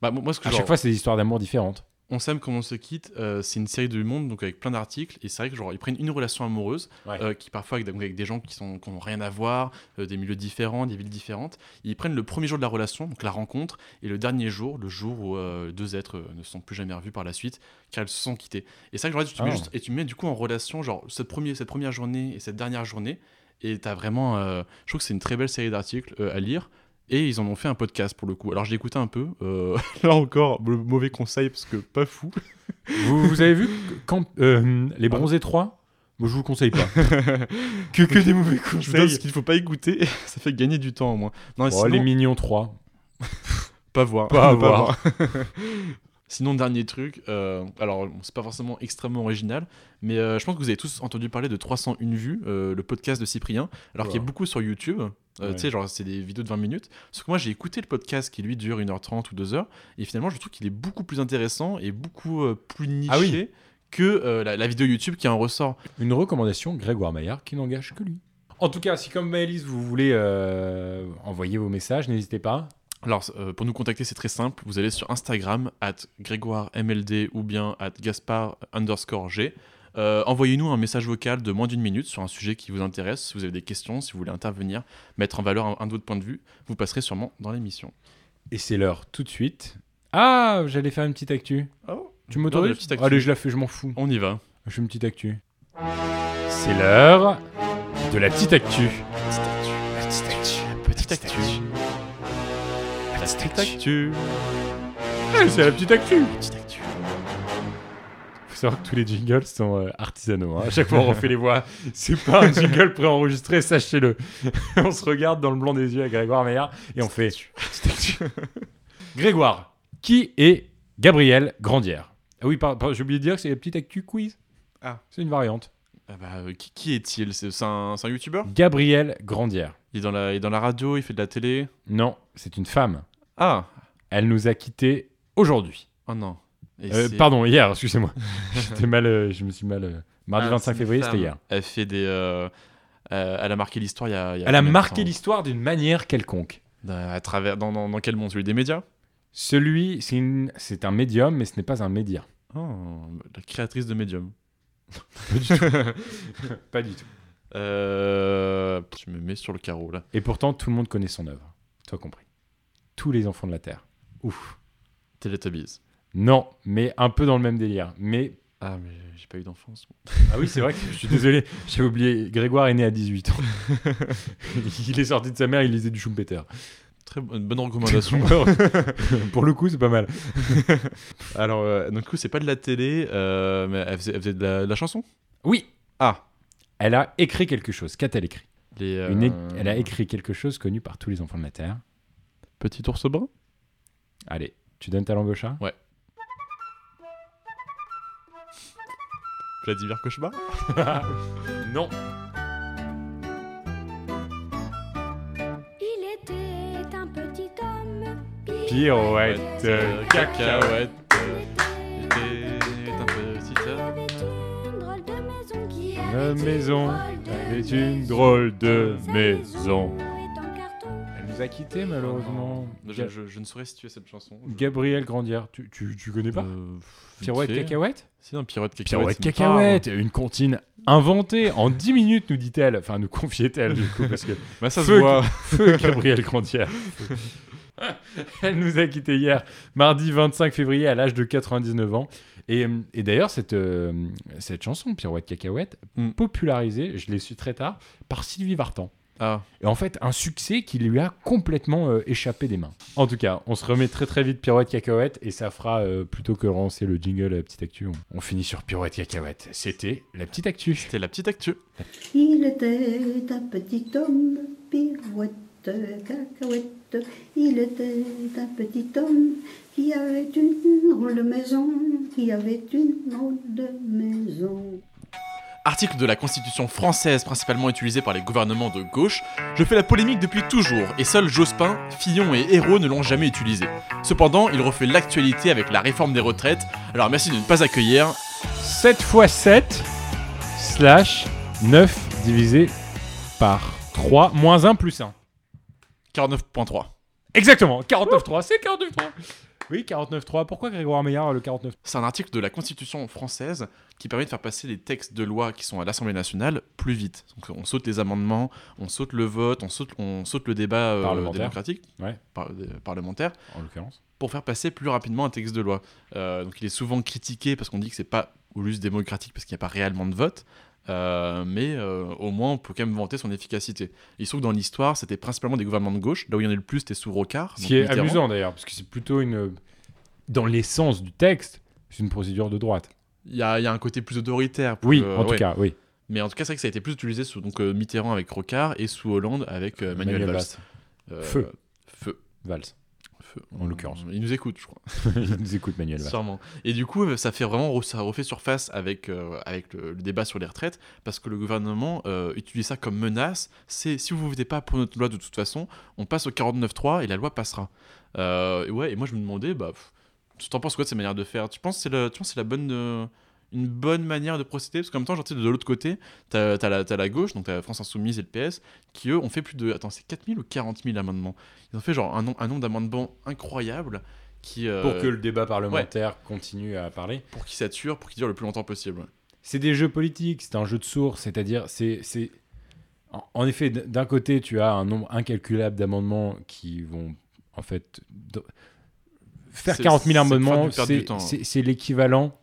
Bah, moi, moi, ce que À genre- chaque fois, c'est des histoires d'amour différentes. On s'aime comme on se quitte, euh, c'est une série du monde donc avec plein d'articles et c'est vrai que genre ils prennent une relation amoureuse Ouais. euh, qui parfois avec, donc avec des gens qui sont qui rien à voir, euh, des milieux différents, des villes différentes. Ils prennent le premier jour de la relation, donc la rencontre, et le dernier jour, le jour où deux êtres ne sont plus jamais revus par la suite car ils se sont quittés. Et c'est vrai que genre, tu mets Ah. juste, et tu mets du coup en relation genre cette première cette première journée et cette dernière journée et t'as vraiment, je trouve que c'est une très belle série d'articles à lire. Et ils en ont fait un podcast pour le coup. Alors j'ai écouté un peu. euh, là encore, le mauvais conseil parce que pas fou. vous, vous avez vu quand, euh, Les Bronzés 3 Moi, je vous le conseille pas. que, que des mauvais Je vous donne conseils. ce qu'il faut pas écouter, ça fait gagner du temps au moins. Non, Oh, sinon, les Mignons 3. pas voir. Pas Ne voir. Sinon, dernier truc, euh, alors c'est pas forcément extrêmement original, mais euh, je pense que vous avez tous entendu parler de 301 vues, euh, le podcast de Cyprien, alors qu'il y a Ouais. beaucoup sur YouTube. Ouais. Tu sais, genre, c'est des vidéos de 20 minutes. Sauf que moi, j'ai écouté le podcast qui lui dure 1h30 ou 2h, et finalement, je trouve qu'il est beaucoup plus intéressant et beaucoup plus niché Ah oui. que la, la vidéo YouTube qui en ressort. Une recommandation, Grégoire Maillard, qui n'engage que lui. En tout cas, si comme Maëlys, vous voulez envoyer vos messages, n'hésitez pas. Alors, euh, pour nous contacter, c'est très simple. Vous allez sur Instagram, at GrégoireMLD ou bien at Gaspard underscore G. Euh, Envoyez-nous un message vocal de moins d'une minute sur un sujet qui vous intéresse. Si vous avez des questions, si vous voulez intervenir, mettre en valeur un, un de votre point de vue, vous passerez sûrement dans l'émission. Et c'est l'heure tout de suite. Ah, j'allais faire une petite actu. Oh. Tu m'autorises. Allez, je la fais, je m'en fous. On y va. Je fais une petite actu. C'est l'heure de la petite actu. Petite actu. Petite actu. La petite actu. Ah, c'est la petite actu. Petite actu. Faut savoir que tous les jingles sont euh, artisanaux. hein. À chaque fois, on refait les voix. C'est pas un jingle préenregistré, sachez-le. on se regarde dans le blanc des yeux à Grégoire Meillard et on fait petite actu. Grégoire, qui est Gabriel Grandière? Ah oui, par- par- j'ai oublié de dire que c'est la petite actu quiz. Ah. C'est une variante. Ah bah, euh, qui, qui est-il? C'est c'est un, c'est un youtubeur Gabriel Grandière. il, est dans la, il est dans la radio, il fait de la télé? Non, c'est une femme. Ah Elle nous a quittés aujourd'hui. Oh non. Euh, pardon, hier, excusez-moi. J'étais mal, euh, je me suis mal. euh, Mardi Ah, 25 c'est une février, c'était femme. hier. Elle fait des. euh, euh, elle a marqué l'histoire il y a. il y a Elle a combien de marqué temps l'histoire d'une manière quelconque. Dans- À travers. Dans, dans, dans quel monde? Celui des médias? Celui, c'est une- c'est un médium, mais ce n'est pas un média. Oh, la créatrice de Medium. Pas du tout. Euh, je me mets sur le carreau là. Et pourtant, tout le monde connaît son œuvre. Toi compris. Tous les enfants de la Terre. Ouf. Teletubbies. Non, mais un peu dans le même délire. Mais. Ah, mais j'ai pas eu d'enfance. Ah oui, c'est vrai que je suis désolé. J'ai oublié. Grégoire est né à 18 ans. il est sorti de sa mère, il lisait du Schumpeter. Très bonne, bonne recommandation. Pour le coup, c'est pas mal. Alors, euh, donc, du coup, c'est pas de la télé, euh, mais elle faisait, elle faisait de, la, de la chanson? Oui. Ah. Elle a écrit quelque chose. Qu'a-t-elle écrit Les, euh, Une é- Elle a écrit quelque chose connu par tous les enfants de la Terre. Petit ours brun Allez, tu donnes ta langue au chat Vladimir Cauchemar Non. Il était un petit homme. Pirouette, Euh, cacahuète. Il était un petit homme. avait une drôle de maison qui La maison avait une drôle de maison. Nous a quittés malheureusement. Je, je- je ne saurais situer cette chanson. Gabriel Grandière, tu, tu, tu connais pas Euh, Pirouette cacahuète Si, non, Pirouette cacahuète. Pirouette une comptine inventée en 10 minutes nous dit-elle, enfin nous confiait-elle du coup parce que. Bah, ça se Feu- voit. Feu Gabriel Grandière. Elle nous a quittés hier, mardi 25 février, à l'âge de 99 ans. Et, euh, et d'ailleurs, cette, euh, cette chanson, Pirouette Cacahuète, Mm. popularisée, je l'ai su très tard, par Sylvie Vartan. Ah, Et en fait, un succès qui lui a complètement euh, échappé des mains. En tout cas, on se remet très très vite Pirouette Cacahuète et ça fera, euh, plutôt que lancer le jingle la petite actu, on, on finit sur Pirouette Cacahuète. C'était la petite actu. c'était la petite actu. Il était un petit homme, pirouette, cacahuète. Il était un petit homme qui avait une drôle de maison, qui avait une drôle de maison. Article de la Constitution française principalement utilisé par les gouvernements de gauche, je fais la polémique depuis toujours et seuls Jospin, Fillon et Hérault ne l'ont jamais utilisé. Cependant, il refait l'actualité avec la réforme des retraites, alors merci de ne pas accueillir 7 x 7 slash 9 divisé par 3 moins 1 plus 1. 49.3. Exactement, 49.3, c'est 49.3. Oui, 49.3. Pourquoi Grégoire Meillard le 49 C'est un article de la Constitution française qui permet de faire passer les textes de loi qui sont à l'Assemblée nationale plus vite. Donc on saute les amendements, on saute le vote, on saute, on saute le débat euh, Parlementaire. démocratique, Ouais. par- euh, parlementaire, en l'occurrence pour faire passer plus rapidement un texte de loi. Euh, donc il est souvent critiqué parce qu'on dit que c'est pas au juste démocratique parce qu'il n'y a pas réellement de vote. Euh, mais euh, au moins on peut quand même vanter son efficacité. Il se trouve que dans l'histoire, c'était principalement des gouvernements de gauche. Là où il y en a le plus, c'était sous Rocard. Ce qui est amusant d'ailleurs, parce que c'est plutôt une. Dans l'essence du texte, c'est une procédure de droite. Il y a, il y a un côté plus autoritaire. plus, Oui, euh, en tout ouais. cas, oui. Mais en tout cas, c'est vrai que ça a été plus utilisé sous donc, euh, Mitterrand avec Rocard et sous Hollande avec Manuel, Valls. Euh, Feu. Feu. Valls. En l'occurrence. Il nous écoute, je crois. Il nous écoute, Manuel. Sûrement. Et du coup, ça fait vraiment ça refait surface avec, euh, avec le, le débat sur les retraites parce que le gouvernement euh, utilise ça comme menace. C'est si vous ne votez pas pour notre loi de toute façon, on passe au 49.3 et la loi passera. Euh, et ouais, et moi je me demandais, bah, pff, tu t'en penses quoi de cette manière de faire? Tu penses que c'est la, tu penses que c'est la bonne, euh, une bonne manière de procéder Parce qu'en même temps, genre, de l'autre côté, t'as as la, gauche, donc t'as France Insoumise et le PS, qui eux ont fait plus de. Attends, c'est 4000 ou 40 000 amendements? Ils ont fait genre un, nom- un nombre d'amendements incroyable qui. euh, Pour que le débat parlementaire continue à parler. pour qu'ils saturent, pour qu'ils durent le plus longtemps possible. ouais. C'est des jeux politiques, c'est un jeu de source, c'est-à-dire, c'est. c'est- En, effet, d'un côté, tu as un nombre incalculable d'amendements qui vont, en fait. Faire C'est- 40 000 c'est amendements, c'est- c'est l'équivalent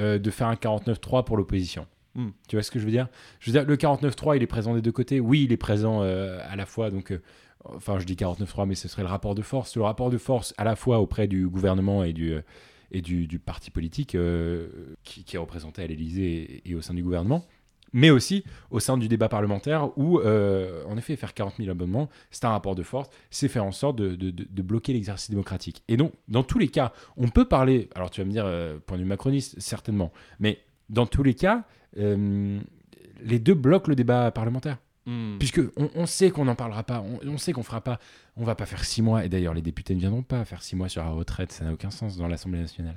euh, de faire un 49.3 pour l'opposition. Hmm. Tu vois ce que je veux dire? Je veux dire, le 49.3, il est présent des deux côtés. Oui, il est présent euh, à la fois, donc. euh, Enfin, je dis 49.3, mais ce serait le rapport de force. Le rapport de force à la fois auprès du gouvernement et du, et du, du parti politique qui, qui est représenté à l'Élysée et, et au sein du gouvernement, mais aussi au sein du débat parlementaire où, euh, en effet, faire 40 000 abonnements, c'est un rapport de force, c'est faire en sorte de, de- bloquer l'exercice démocratique. Et donc, dans tous les cas, on peut parler, alors tu vas me dire, euh, point de vue macroniste, certainement, mais dans tous les cas, euh, les deux bloquent le débat parlementaire. Hmm. Puisque on, on sait qu'on n'en parlera pas, on, on sait qu'on fera pas, on va pas faire six mois, et d'ailleurs les députés ne viendront pas faire six mois sur la retraite, ça n'a aucun sens dans l'Assemblée nationale.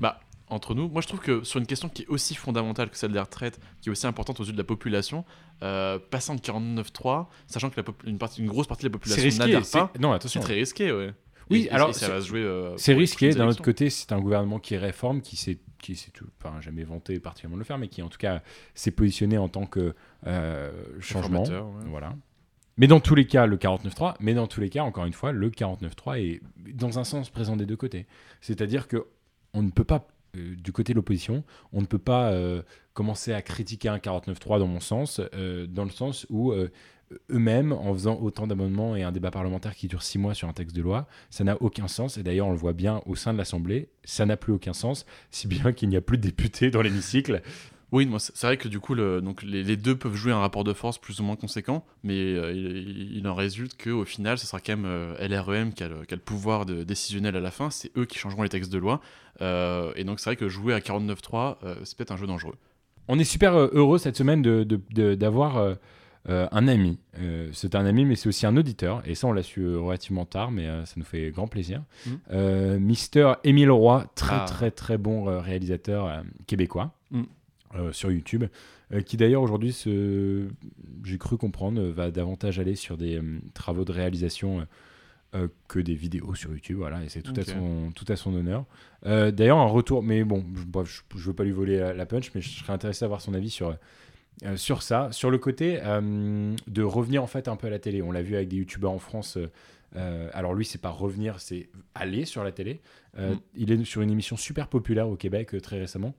Bah, entre nous, moi je trouve que sur une question qui est aussi fondamentale que celle des retraites, qui est aussi importante aux yeux de la population, euh, passant de 49.3, sachant que la une, partie, une grosse partie de la C'est population n'adhère c'est- pas, non c'est attention, très risqué, ouais. Oui, Et- alors, et ça c'est- va se jouer. euh, c'est risqué, d'un autre côté c'est un gouvernement qui réforme, qui s'est qui s'est tout, enfin jamais vanté particulièrement de le faire, mais qui en tout cas s'est positionné en tant que euh, changement, ouais. voilà. Mais dans tous les cas, le 49.3, mais dans tous les cas, encore une fois, le 49.3 est dans un sens présent des deux côtés. C'est-à-dire que on ne peut pas, du côté de l'opposition, on ne peut pas euh, commencer à critiquer un 49.3 dans mon sens, euh, dans le sens où euh, eux-mêmes, en faisant autant d'amendements et un débat parlementaire qui dure six mois sur un texte de loi, ça n'a aucun sens. Et d'ailleurs, on le voit bien au sein de l'Assemblée, ça n'a plus aucun sens, si bien qu'il n'y a plus de députés dans l'hémicycle. Oui, moi, c'est vrai que du coup, le, donc, les, les deux peuvent jouer un rapport de force plus ou moins conséquent, mais euh, il, il en résulte qu'au final, ce sera quand même euh, LREM qui a, le, qui a le pouvoir de, décisionnel à la fin, c'est eux qui changeront les textes de loi, Euh, et donc c'est vrai que jouer à 49.3, euh, c'est peut-être un jeu dangereux. On est super heureux cette semaine de- de- de- d'avoir un ami. C'est un ami, mais c'est aussi un auditeur. Et ça, on l'a su relativement tard, mais ça nous fait grand plaisir. Euh, Mister Émile Roy, très Ah. très très bon réalisateur québécois Mhm. Euh, sur YouTube, euh, qui d'ailleurs aujourd'hui, se- j'ai cru comprendre, euh, va davantage aller sur des euh, travaux de réalisation. que des vidéos sur YouTube, voilà, et c'est tout, à son, tout à son honneur. D'ailleurs, un retour, mais bon, je, bref, je, je veux pas lui voler la, la punch, mais je serais intéressé à avoir son avis sur, euh, sur ça, sur le côté euh, de revenir en fait un peu à la télé. On l'a vu avec des youtubeurs en France. euh, alors lui, c'est pas revenir, c'est aller sur la télé. Mm. Il est sur une émission super populaire au Québec très récemment.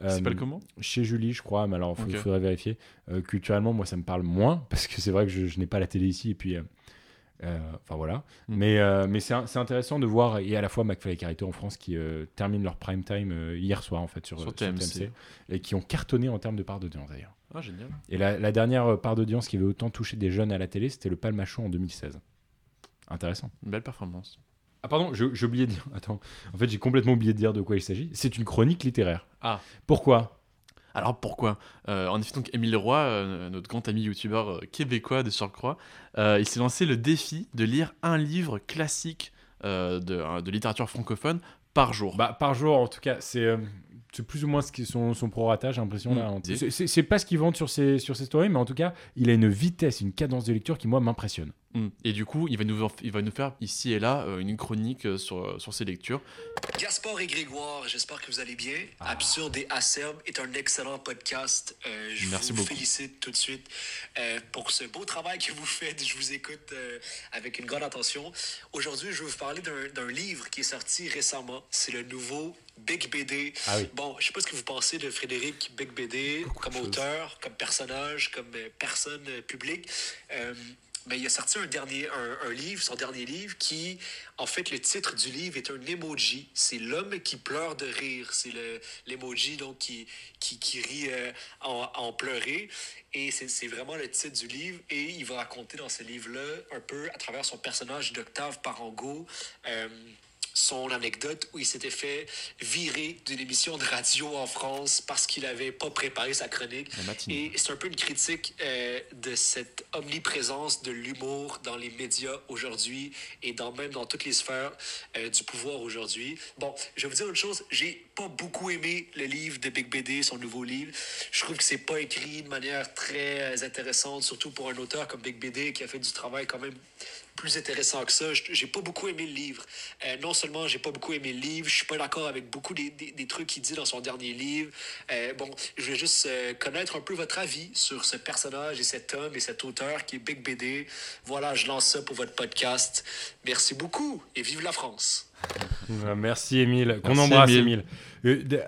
Ça Euh, s'appelle comment? chez Julie, je crois, mais alors il faudrait vérifier. Euh, culturellement, moi, ça me parle moins parce que c'est vrai que je, je n'ai pas la télé ici et puis. euh, Enfin voilà, Mm. mais, mais c'est c'est intéressant de voir et à la fois McFly et Carito en France qui terminent leur prime time hier soir en fait sur, Sur sur TMC. et qui ont cartonné en termes de part d'audience d'ailleurs. Ah, génial. Et la, la dernière part d'audience qui avait autant touché des jeunes à la télé, c'était le Palmachon en 2016. Intéressant. Une belle performance. Ah pardon, j'ai oublié de dire. Attends, en fait j'ai complètement oublié de dire de quoi il s'agit. C'est une chronique littéraire. Ah. Pourquoi? Alors pourquoi? Euh, En effet, donc Émile Roy, euh, notre grand ami youtubeur euh, québécois de surcroît, il s'est lancé le défi de lire un livre classique de, euh, de littérature francophone par jour. Bah par jour en tout cas, c'est c'est plus ou moins ce qui son, son prorata, j'ai l'impression là. Mm. C'est- pas ce qu'il vante sur ses sur ses stories, mais en tout cas, il a une vitesse, une cadence de lecture qui moi m'impressionne. Mm. Et du coup, il va nous, il va nous faire ici et là euh, une chronique euh, sur, sur ses lectures. Gaspard et Grégoire, j'espère que vous allez bien. Absurde et acerbe est un excellent podcast. Euh, je Merci vous beaucoup. félicite tout de suite euh, pour ce beau travail que vous faites. Je vous écoute euh, avec une grande attention. Aujourd'hui, je vais vous parler d'un d'un livre qui est sorti récemment. C'est le nouveau Big BD. Ah oui. Bon, je sais pas ce que vous pensez de Frédéric Big BD comme auteur, comme personnage, comme euh, personne euh, publique. Mais il a sorti un dernier un, livre, son dernier livre, qui, en fait, le titre du livre est un emoji. C'est l'homme qui pleure de rire. C'est le- l'emoji donc qui, qui, qui rit euh, en, en. Et c'est c'est vraiment le titre du livre. Et il va raconter dans ce livre-là, un peu à travers son personnage d'Octave Parango, euh, son anecdote où il s'était fait virer d'une émission de radio en France parce qu'il avait pas préparé sa chronique. Et c'est un peu une critique euh, de cette omniprésence de l'humour dans les médias aujourd'hui et dans, même dans toutes les sphères euh, du pouvoir aujourd'hui. Bon, je vais vous dire une chose, j'ai pas beaucoup aimé le livre de Big BD, son nouveau livre. Je trouve que c'est pas écrit de manière très intéressante, surtout pour un auteur comme Big BD qui a fait du travail quand même plus intéressant que ça. Je- J'ai pas beaucoup aimé le livre. Euh, non seulement j'ai pas beaucoup aimé le livre, je suis pas d'accord avec beaucoup des, des- des trucs qu'il dit dans son dernier livre. Euh, bon, je voulais juste euh, connaître un peu votre avis sur ce personnage et cet homme et cet auteur qui est Big BD. Voilà, je lance ça pour votre podcast. Merci beaucoup et vive la France. Merci Émile, qu'on embrasse Émile.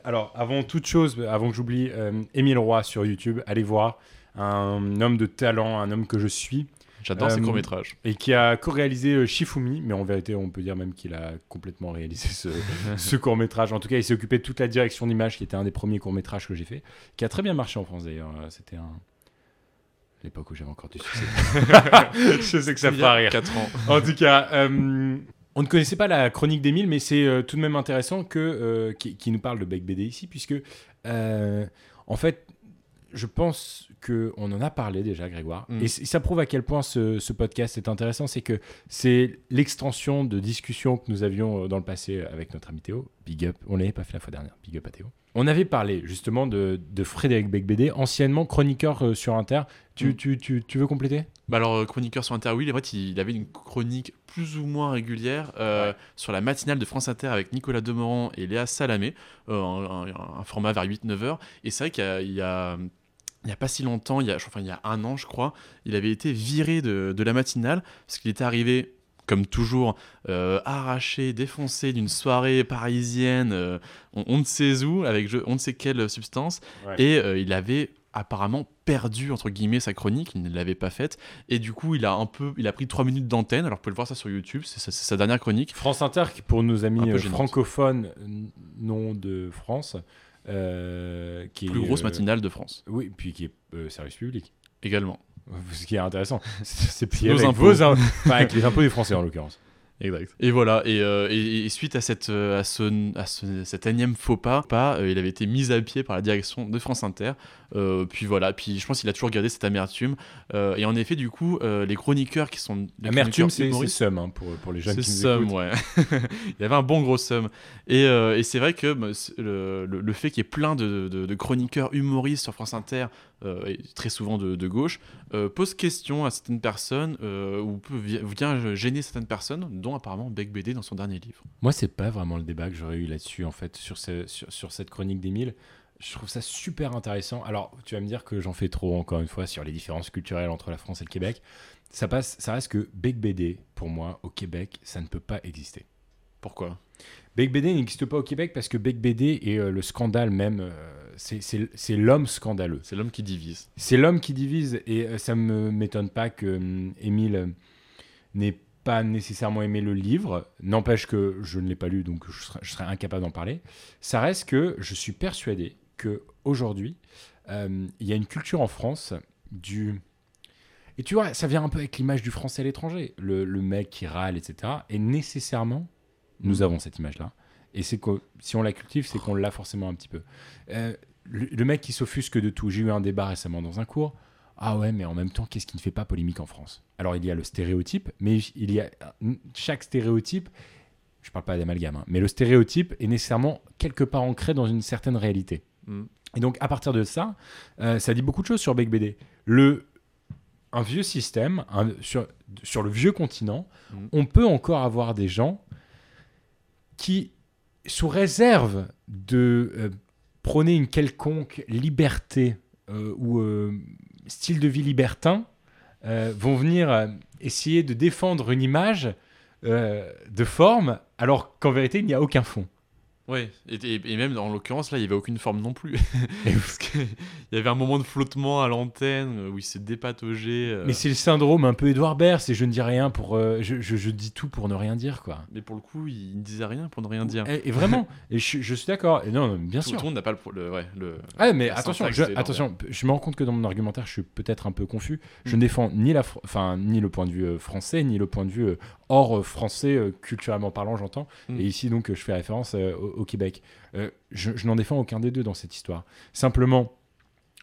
Alors, avant toute chose, avant que j'oublie, euh, Émile Roy sur YouTube, allez voir. Un homme de talent, un homme que je suis, J'adore ces Euh, courts-métrages. et qui a co-réalisé euh, Shifumi, mais en vérité, on peut dire même qu'il a complètement réalisé ce, ce court-métrage. En tout cas, il s'est occupé de toute la direction d'image, qui était un des premiers courts-métrages que j'ai fait, qui a très bien marché en France d'ailleurs. Euh, C'était un. L'époque où j'avais encore du succès. je sais que ça fera rire. 4 ans. En tout cas, euh, on ne connaissait pas la chronique d'Émile, mais c'est euh, tout de même intéressant que euh, qui, qui nous parle de Beck BD ici, puisque en fait, je pense que on en a parlé déjà, Grégoire, Mm. et ça prouve à quel point ce, ce podcast est intéressant, c'est que c'est l'extension de discussions que nous avions euh, dans le passé avec notre ami Théo. Big up, on l'avait pas fait la fois dernière. Big up à Théo. On avait parlé justement de, de Frédéric Beck BD, anciennement chroniqueur euh, sur Inter. Tu, Mm. tu, tu, tu veux compléter? Bah alors, euh, chroniqueur sur Inter, oui, en fait, il avait une chronique plus ou moins régulière euh, sur la matinale de France Inter avec Nicolas Demorand et Léa Salamé, euh, un, un- un format vers 8-9 heures. Et c'est vrai qu'il y a, il y a- il y a pas si longtemps, il y a, enfin, il y a un an, je crois, il avait été viré de, de la matinale parce qu'il était arrivé, comme toujours, euh, arraché, défoncé d'une soirée parisienne, euh, on, on ne sait où, avec je, on ne sait quelle substance, Ouais. et euh, il avait apparemment perdu entre guillemets sa chronique, il ne l'avait pas faite et du coup il a un peu il a pris 3 minutes d'antenne alors vous pouvez le voir ça sur YouTube, c'est sa, dernière chronique. France Inter, qui pour nos amis francophones, non de France, euh, qui Plus est, grosse euh, matinale de France Oui, puis qui est euh, service public. également. Ce qui est intéressant, c'est plié avec impôts. vos enfin, avec les impôts des Français en l'occurrence. Exact. Et voilà, et, euh, et- et suite à, cette, euh, à, ce, à ce- cet énième faux pas, pas euh, il avait été mis à pied par la direction de France Inter. Euh, puis voilà, puis je pense qu'il a toujours gardé cette amertume. Et en effet, du coup, les chroniqueurs qui sont. Amertume, c'est somme hein, pour, pour les jeunes qui nous somme, écoutent. ouais. il y avait un bon gros somme. Et, et c'est vrai que bah, le, le- le fait qu'il y ait plein de, de- de chroniqueurs humoristes sur France Inter, euh, et très souvent de, de gauche, euh, pose question à certaines personnes, euh, ou peut, vi- vient gêner certaines personnes, dont apparemment Beck BD dans son dernier livre. Moi, c'est pas vraiment le débat que j'aurais eu là-dessus, en fait, sur, ce- sur, sur cette chronique d'Émile. Je trouve ça super intéressant. Alors, tu vas me dire que j'en fais trop, encore une fois, sur les différences culturelles entre la France et le Québec. Ça, passe, ça reste que Beck BD, pour moi, au Québec, ça ne peut pas exister. Pourquoi? Beck BD n'existe pas au Québec parce que Beck BD est euh, le scandale même. euh, c'est- l'homme scandaleux. C'est l'homme qui divise. C'est l'homme qui divise et euh, ça me m'étonne pas que hum, Émile n'ait pas nécessairement aimé le livre. N'empêche que je ne l'ai pas lu donc je serais, je serais incapable d'en parler. Ça reste que je suis persuadé que aujourd'hui il y a une culture en France du et tu vois ça vient un peu avec l'image du français à l'étranger. Le, le mec qui râle etc. Et nécessairement nous avons cette image là. Et c'est que si on la cultive, c'est qu'on l'a forcément un petit peu. Euh, le, le mec qui s'offusque de tout. J'ai eu un débat récemment dans un cours. Ah ouais, mais en même temps, qu'est-ce qui ne fait pas polémique en France? Alors il y a le stéréotype, mais il y a chaque stéréotype. Je parle pas d'amalgame, hein, mais le stéréotype est nécessairement quelque part ancré dans une certaine réalité. Mm. Et donc à partir de ça, euh, ça dit beaucoup de choses sur Beck BD. Le un vieux système un- sur, sur le vieux continent, Mm. on peut encore avoir des gens qui, sous réserve de euh, prôner une quelconque liberté euh, ou euh, style de vie libertin, vont venir essayer de défendre une image de forme, alors qu'en vérité, il n'y a aucun fond. Ouais, et, et- et même en l'occurrence, là, il n'y avait aucune forme non plus. Parce qu'il y avait un moment de flottement à l'antenne euh, où il s'est dépataugé. euh, Mais c'est le syndrome un peu Edouard Baird, c'est je ne dis rien pour... euh, je, je- je dis tout pour ne rien dire, quoi. mais pour le coup, il ne disait rien pour ne rien dire. Et, et vraiment, et je, je suis d'accord. Non, non, bien Tout, sûr. tout le monde n'a pas le, le, ouais, le- Ah, mais attention, je, attention, je me rends compte que dans mon argumentaire, je suis peut-être un peu confus. Je Mm. ne défends ni, la, enfin, ni le point de vue euh, français, ni le point de vue hors euh, français, euh, culturellement parlant, j'entends. Mm. Et ici, donc, je fais référence euh, au, au Québec. Je je n'en défends aucun des deux dans cette histoire. Simplement,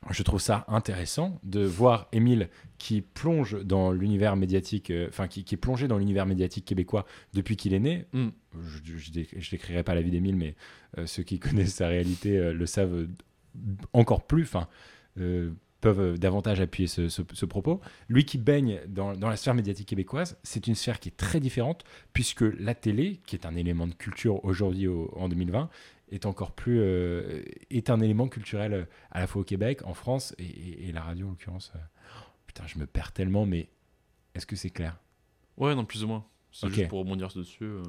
je trouve ça intéressant de voir Émile qui plonge dans l'univers médiatique, euh, enfin qui, qui est plongé dans l'univers médiatique québécois depuis qu'il est né. Mm. Je, décrirai pas la vie d'Émile, mais euh, ceux qui connaissent sa réalité euh, le savent encore plus, enfin peuvent euh, davantage appuyer ce, ce- ce propos. Lui qui baigne dans, dans la sphère médiatique québécoise, c'est une sphère qui est très différente puisque la télé, qui est un élément de culture aujourd'hui au- en 2020, est encore plus euh, est un élément culturel euh, à la fois au Québec, en France et, et- et la radio en l'occurrence. Putain, je me perds tellement, mais est-ce que c'est clair? Ouais, non, plus ou moins. C'est juste pour rebondir dessus. euh.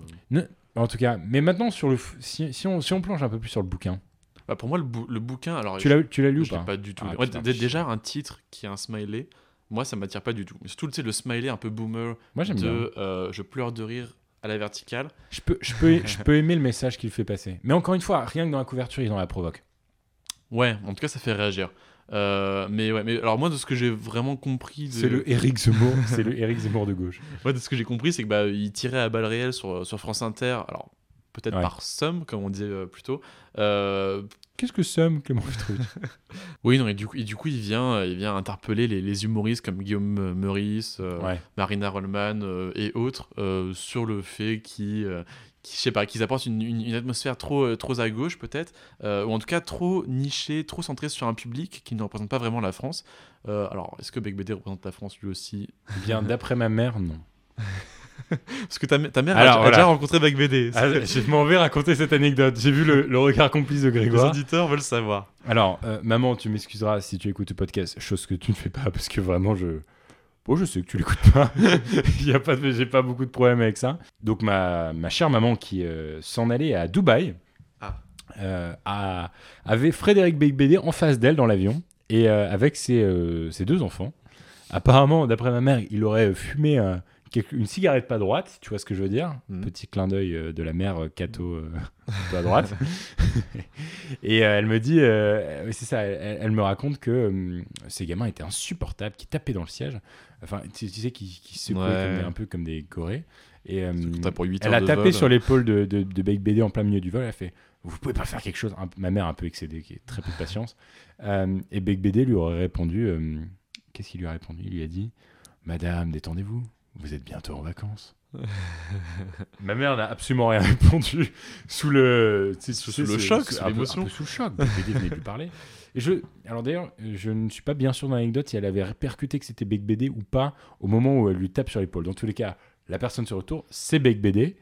En tout cas, mais maintenant sur le si on, si on plonge un peu plus sur le bouquin, Bah, pour moi, le, bou- le bouquin. Alors, tu l'as lu ou pas pas du tout. Ah, Ouais, putain, déjà, un titre qui a un smiley, moi, ça m'attire pas du tout. Surtout, tu sais, le smiley un peu boomer Moi de euh, je pleure de rire à la verticale. Je peux, je, peux, je peux aimer le message qu'il fait passer. Mais encore une fois, rien que dans la couverture, il en la provoque. Ouais, en tout cas, ça fait réagir. Euh, mais ouais, mais alors moi, de ce que j'ai vraiment compris, de... C'est le Eric Zemmour, c'est le Eric Zemmour de gauche. Ouais, de ce que j'ai compris, c'est que bah, il tirait à balles réelles sur, sur France Inter. Alors peut-être Ouais. par somme, comme on disait euh, plus tôt. Euh, Qu'est-ce que somme, Clément oui, non, et du coup, et du coup, il vient, euh, il vient interpeller les, les humoristes comme Guillaume Meurice, euh, Ouais. Marina Rollman et autres sur le fait qu'ils, qu'ils- je sais pas, qu'ils apportent une, une- une atmosphère trop, trop à gauche peut-être, euh, ou en tout cas trop nichée, trop centrée sur un public qui ne représente pas vraiment la France. Euh, alors, est-ce que Bec BD représente la France lui aussi? Eh Bien, d'après ma mère, non. Parce que ta, ta mère Alors, a, voilà. déjà rencontré Bec BD. Ah, je m'en vais raconter cette anecdote. J'ai vu le, le regard complice de Les Grégoire. auditeurs veulent savoir. Alors, euh, maman, tu m'excuseras si tu écoutes le podcast, chose que tu ne fais pas parce que vraiment, je. Bon, je sais que tu l'écoutes pas. Il y a pas. J'ai pas beaucoup de problèmes avec ça. Donc, ma, ma chère maman qui euh, s'en allait à Dubaï Ah. euh, a- avait Frédéric Beigbeder en face d'elle dans l'avion et euh, avec ses, ses deux enfants. Apparemment, d'après ma mère, il aurait fumé une cigarette pas droite, si tu vois ce que je veux dire. Mhm. Petit clin d'œil euh, de la mère euh, Cato euh, pas droite. et elle me dit, c'est ça, elle, elle me raconte que ces gamins étaient insupportables, qui tapaient dans le siège. Enfin, tu, tu sais, qui, qui secouaient Ouais. comme des- un peu comme des gorées. Et euh, pour 8 elle a tapé vol. sur l'épaule de, de, de Beck BD en plein milieu du vol. Elle a fait Vous pouvez pas faire quelque chose Un- Ma mère, un peu excédée, qui a très peu de patience. Euh, et Beck BD lui aurait répondu euh, Qu'est-ce qu'il lui a répondu? Il lui a dit Madame, détendez-vous, vous êtes bientôt en vacances. Ma mère n'a absolument rien répondu sous le, Sous- sous le choc, sous un peu- l'émotion. Un peu sous le choc. BD venait plus parler. Et je, alors d'ailleurs, je ne suis pas bien sûr dans l'anecdote si elle avait répercuté que c'était Beck BD ou pas au moment où elle lui tape sur l'épaule. Dans tous les cas, la personne se retourne, c'est Beck BD.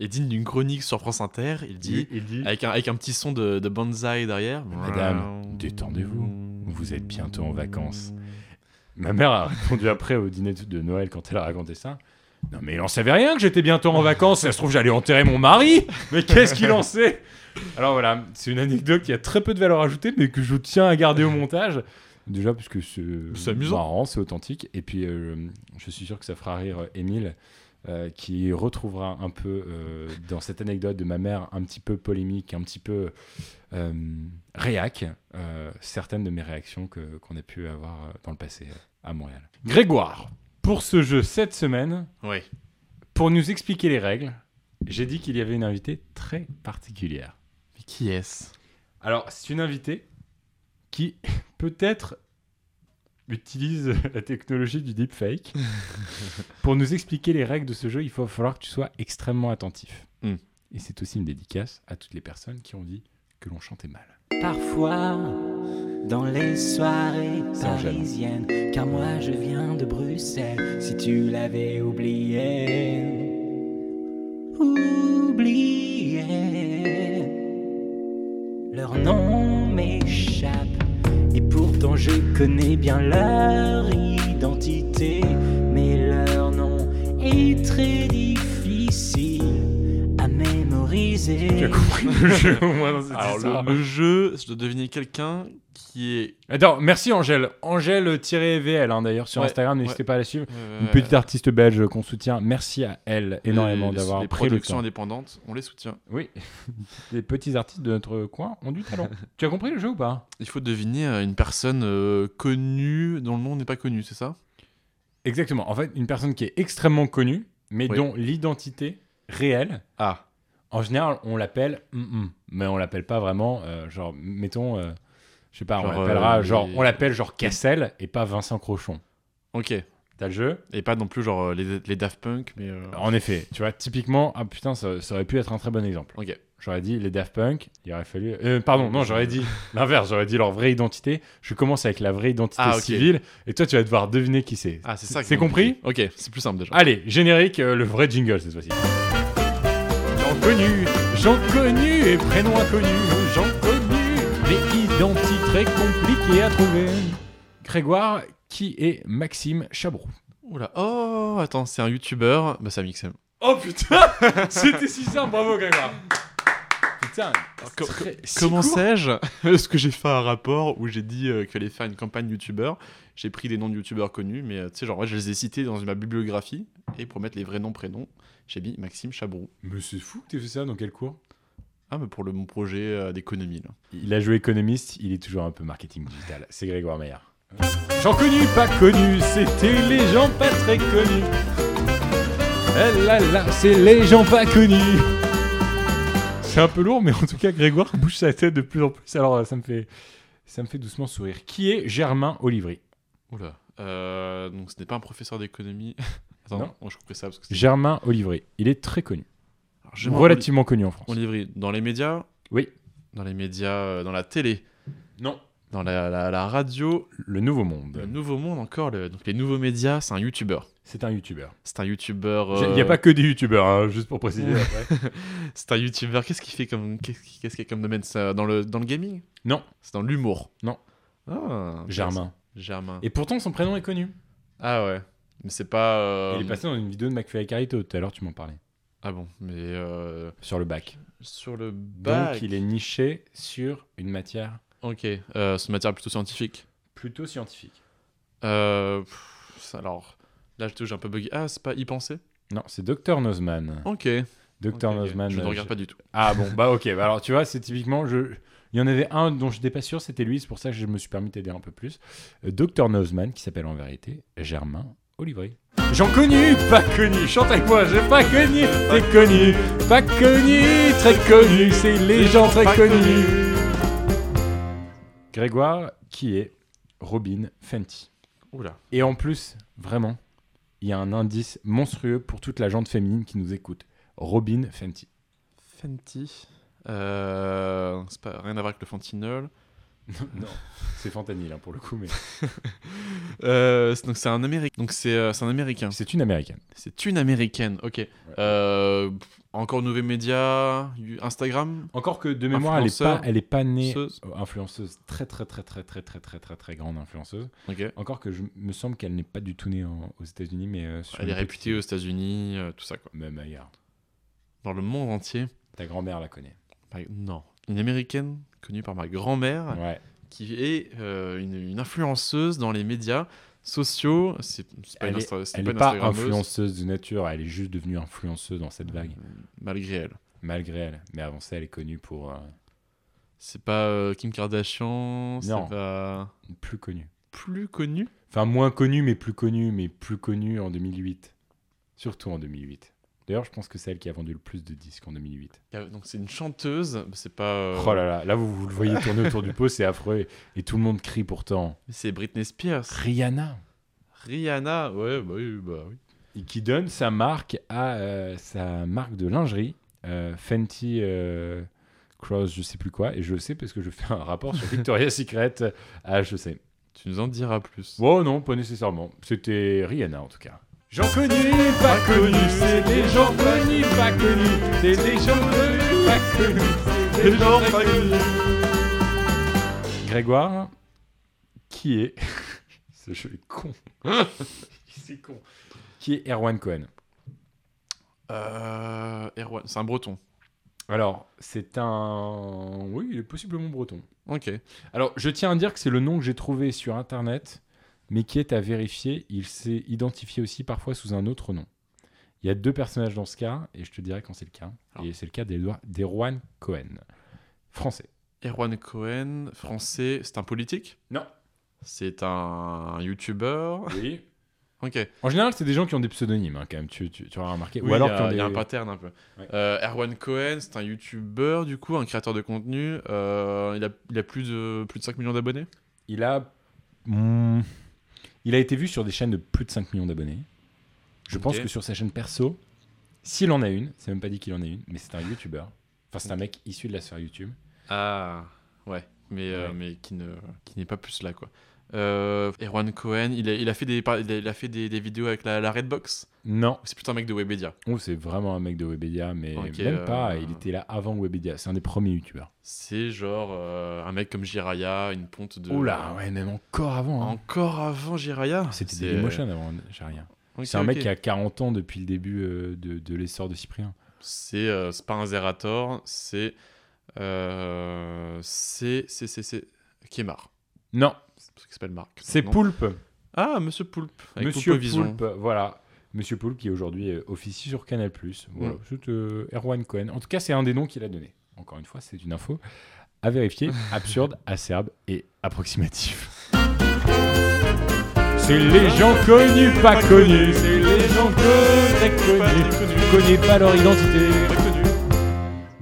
Et digne d'une chronique sur France Inter, il dit, il dit avec un, avec un petit son de, de bonsaï derrière. Madame, détendez-vous. Vous êtes bientôt en vacances. Ma mère a répondu après au dîner de Noël quand elle a raconté ça. Non mais il en savait rien que j'étais bientôt en vacances, ça se trouve j'allais enterrer mon mari Mais qu'est-ce qu'il en sait? Alors voilà, c'est une anecdote qui a très peu de valeur ajoutée mais que je tiens à garder au montage. Déjà parce que c'est amusant. marrant, c'est authentique. Et puis euh, je suis sûr que ça fera rire Émile euh, qui retrouvera un peu euh, dans cette anecdote de ma mère un petit peu polémique, un petit peu euh, réac, euh, certaines de mes réactions que- qu'on a pu avoir dans le passé à Montréal. Grégoire, pour ce jeu cette semaine, pour nous expliquer les règles, j'ai dit qu'il y avait une invitée très particulière. Mais qui est-ce? Alors, c'est une invitée qui peut-être utilise la technologie du deepfake. Pour nous expliquer les règles de ce jeu, il va falloir que tu sois extrêmement attentif. Hmm. Et c'est aussi une dédicace à toutes les personnes qui ont dit que l'on chantait mal. Parfois, dans les soirées parisiennes, car moi je viens de Bruxelles, si tu l'avais oublié, oublié, leur nom connais bien leur identité, Tu as compris le jeu au moins dans cette Alors, histoire. le, le jeu, je dois deviner quelqu'un qui est. Attends, merci Angèle. Angèle-VL hein, d'ailleurs sur Ouais, Instagram, n'hésitez ouais. pas à la suivre. euh, Une petite artiste belge qu'on soutient. Merci à elle énormément les- d'avoir Les pris le productions temps. indépendantes, on les soutient. Oui, les petits artistes de notre coin ont du talent. tu as compris le jeu ou pas? Il faut deviner euh, une personne euh, connue dont le nom n'est pas connu, c'est ça? Exactement. En fait, une personne qui est extrêmement connue, mais Oui. dont l'identité réelle, Ah, en général, on l'appelle mm-mm, mais on l'appelle pas vraiment, euh, genre, mettons, euh, je sais pas, on l'appellera, euh, genre, les- on l'appelle genre Cassel et pas Vincent Crochon. ok. T'as le jeu? Et pas non plus genre les, les Daft Punk, mais. En effet, tu vois, typiquement, ah putain, ça, ça aurait pu être un très bon exemple. Ok. J'aurais dit les Daft Punk, il aurait fallu. euh, pardon, non, j'aurais dit l'inverse, j'aurais dit leur vraie identité. Je commence avec la vraie identité Ah, civile et toi, tu vas devoir deviner qui c'est. Ah, c'est ça. C'est est compris? Ok, c'est plus simple déjà. Allez, générique, euh, le vrai jingle cette fois-ci. Jean connu, Jean connu et prénom inconnu, Jean connu, mais identité très compliquée à trouver. Grégoire, qui est Maxime Chabroux Oula. Oh, attends, c'est un youtubeur. Bah, c'est Amixem. Oh putain C'était si simple, bravo Grégoire Putain, co- très- si Comment sais-je? Est-ce que j'ai fait un rapport où j'ai dit euh, qu'il fallait faire une campagne youtubeur J'ai pris des noms de youtubeurs connus, mais euh, tu sais, genre, ouais, je les ai cités dans ma bibliographie. Et pour mettre les vrais noms, prénoms, j'ai mis Maxime Chabroux. Mais c'est fou que tu fait ça dans quel cours? Ah, mais pour le, mon projet euh, d'économie, là. Il a joué économiste, il est toujours un peu marketing digital. C'est Grégoire Maillard. Gens connus, pas connus, c'était les gens pas très connus. Eh là là, c'est les gens pas connus. C'est un peu lourd, mais en tout cas, Grégoire bouge sa tête de plus en plus. Alors, ça me fait, ça me fait doucement sourire. Qui est Germain Olivry? Oula. Euh, donc, ce n'est pas un professeur d'économie. Attends, Non. je couperai ça parce que. Germain Olivry. Il est très connu. Alors, Relativement connu en France. Oli- Olivry, dans les médias Oui. Dans les médias, euh, dans la télé, Non. dans la, la- la radio, Le Nouveau Monde. le nouveau monde encore. Le, donc, les nouveaux médias, c'est un youtubeur. C'est un youtubeur. C'est un youtubeur. Il n'y a euh, pas que des youtubeurs, hein, juste pour préciser après. C'est un youtubeur. Qu'est-ce qu'il fait comme qu'est-ce qu'il y a comme domaine? C'est dans le dans le gaming? Non. C'est dans l'humour? Non. Ah, Germain. Germain. Et pourtant, son prénom est connu. Ah ouais. Mais c'est pas. euh, Il est passé dans une vidéo de McFly et Carito, tout à l'heure tu m'en parlais. Ah bon. Mais euh, Sur le bac. sur le bac. Donc il est niché sur une matière Ok. Euh, c'est une matière plutôt scientifique. plutôt scientifique. Euh, pff, ça, alors là, je touche un peu buggy. Ah, c'est pas y penser? Non, c'est Dr Nozman. Ok. Dr Ok, ok. Nozman. Je ne euh, regarde pas du tout. Ah bon, bah ok. Bah alors tu vois, c'est typiquement. Je... Il y en avait un dont je n'étais pas sûr, c'était lui, c'est pour ça que je me suis permis de t'aider un peu plus. Euh, Dr Nozman, qui s'appelle en vérité Germain Olivry. J'en connu, pas connu, chante avec moi, j'ai pas connu, t'es connu, pas connu, très connu, c'est les gens très connus. Grégoire, qui est Robin Fenty. Oula. Et en plus, vraiment, il y a un indice monstrueux pour toute la gente féminine qui nous écoute. Robin Fenty. Fenty. Euh, c'est pas rien à voir avec le Fentanyl. non, c'est fentanyl hein, pour le coup, mais Euh, c'est- donc c'est un américain. Donc c'est euh, c'est un américain. c'est une américaine. C'est une américaine. Ok. Euh, encore nouveaux médias, Instagram? Encore que de mémoire, elle est pas, elle est pas née Influenceuse? influenceuse, très très très très très très très très très grande influenceuse. Encore que je me semble qu'elle n'est pas du tout née en- aux États-Unis, mais sur Elle est réputée aux États-Unis, tout ça quoi. Même ailleurs. Dans le monde entier. Ta grand-mère la connaît. Non. Une américaine connue par ma grand-mère Ouais. qui est euh, une, une influenceuse dans les médias sociaux. C'est pas Elle une, est- Elle pas une influenceuse de nature, elle est juste devenue influenceuse dans cette vague, Malgré elle. malgré elle. Mais avant ça, elle est connue pour euh, C'est pas euh, Kim Kardashian. C'est Non. pas plus connue. plus connu. Enfin, moins connue, mais plus connue, mais plus connue en 2008. Surtout en 2008. D'ailleurs, je pense que c'est elle qui a vendu le plus de disques en 2008. Il y a- Donc c'est une chanteuse. C'est pas. euh, Oh là là, là vous, vous le voyez tourner autour du pot, c'est affreux. Et, et tout le monde crie pourtant. C'est Britney Spears. Rihanna Rihanna. Ouais, bah oui, bah oui. Et qui donne sa marque à euh, sa marque de lingerie, euh, Fenty Cross, je sais plus quoi. Et je le sais parce que je fais un rapport sur Victoria's Secret à HEC. Tu nous en diras plus. Bon, non, pas nécessairement. C'était Rihanna en tout cas. Gens connus, pas connus, c'est des gens connus, pas connus, c'est des gens connus, pas connus, c'est des gens pas connus. Grégoire, qui est. Ce jeu est con. c'est con. Qui est Erwan Cohen? Euh, Erwan, c'est un breton. Alors, c'est un. Oui, il est possiblement breton. Ok. Alors, je tiens à dire que c'est le nom que j'ai trouvé sur internet, mais qui est à vérifier. Il s'est identifié aussi parfois sous un autre nom. Il y a deux personnages dans ce cas, et je te dirai quand c'est le cas. Alors. Et c'est le cas d'Erwan Cohen, français. Erwan Cohen, français, c'est un politique? Non. C'est un, youtubeur Oui. Ok. En général, c'est des gens qui ont des pseudonymes, hein, quand même, tu, tu, tu auras remarqué. Oui, Ou alors il y, il y a des- un pattern un peu. Ouais. Euh, Erwan Cohen, c'est un youtubeur, du coup, un créateur de contenu. Euh, il, a, il a plus de, plus de 5 millions d'abonnés? Il a. Hmm, Il a été vu sur des chaînes de plus de 5 millions d'abonnés. Je pense que sur sa chaîne perso, s'il en a une, c'est même pas dit qu'il en a une, mais c'est un youtubeur. Enfin, c'est un mec issu de la sphère YouTube. Ah, ouais. Mais, euh, mais qui ne qui n'est pas plus là, quoi. Euh, Erwan Cohen, il a, il a fait, des, il a, il a fait des, des vidéos avec la, la Redbox. Non, C'est plutôt un mec de Webedia. oh, c'est vraiment un mec de Webedia, mais Ok, même euh, pas. Il était là avant Webedia. C'est un des premiers youtubeurs. C'est genre euh, un mec comme Jiraya, une ponte de. Oula, ouais, même encore avant. hein. Encore avant Jiraya C'était Dailymotion avant, j'ai rien. Ok, c'est un mec qui a 40 ans depuis le début euh, de, de l'essor de Cyprien. C'est euh, c'est pas un Zerator, c'est. Euh, c'est. C'est. C'est. Kemar. Non, c'est Poulpe. Ah, Monsieur Poulpe. Avec Monsieur Poulpe. Poulpe, voilà. Monsieur Poulpe qui aujourd'hui euh, officie sur Canal+. Voilà, Mm. c'est euh, Erwan Cohen. En tout cas, c'est un des noms qu'il a donné. Encore une fois, c'est une info à vérifier, absurde, acerbe et approximative. C'est les gens connus, pas connus. C'est les gens que très connus. Tu connais pas leur identité.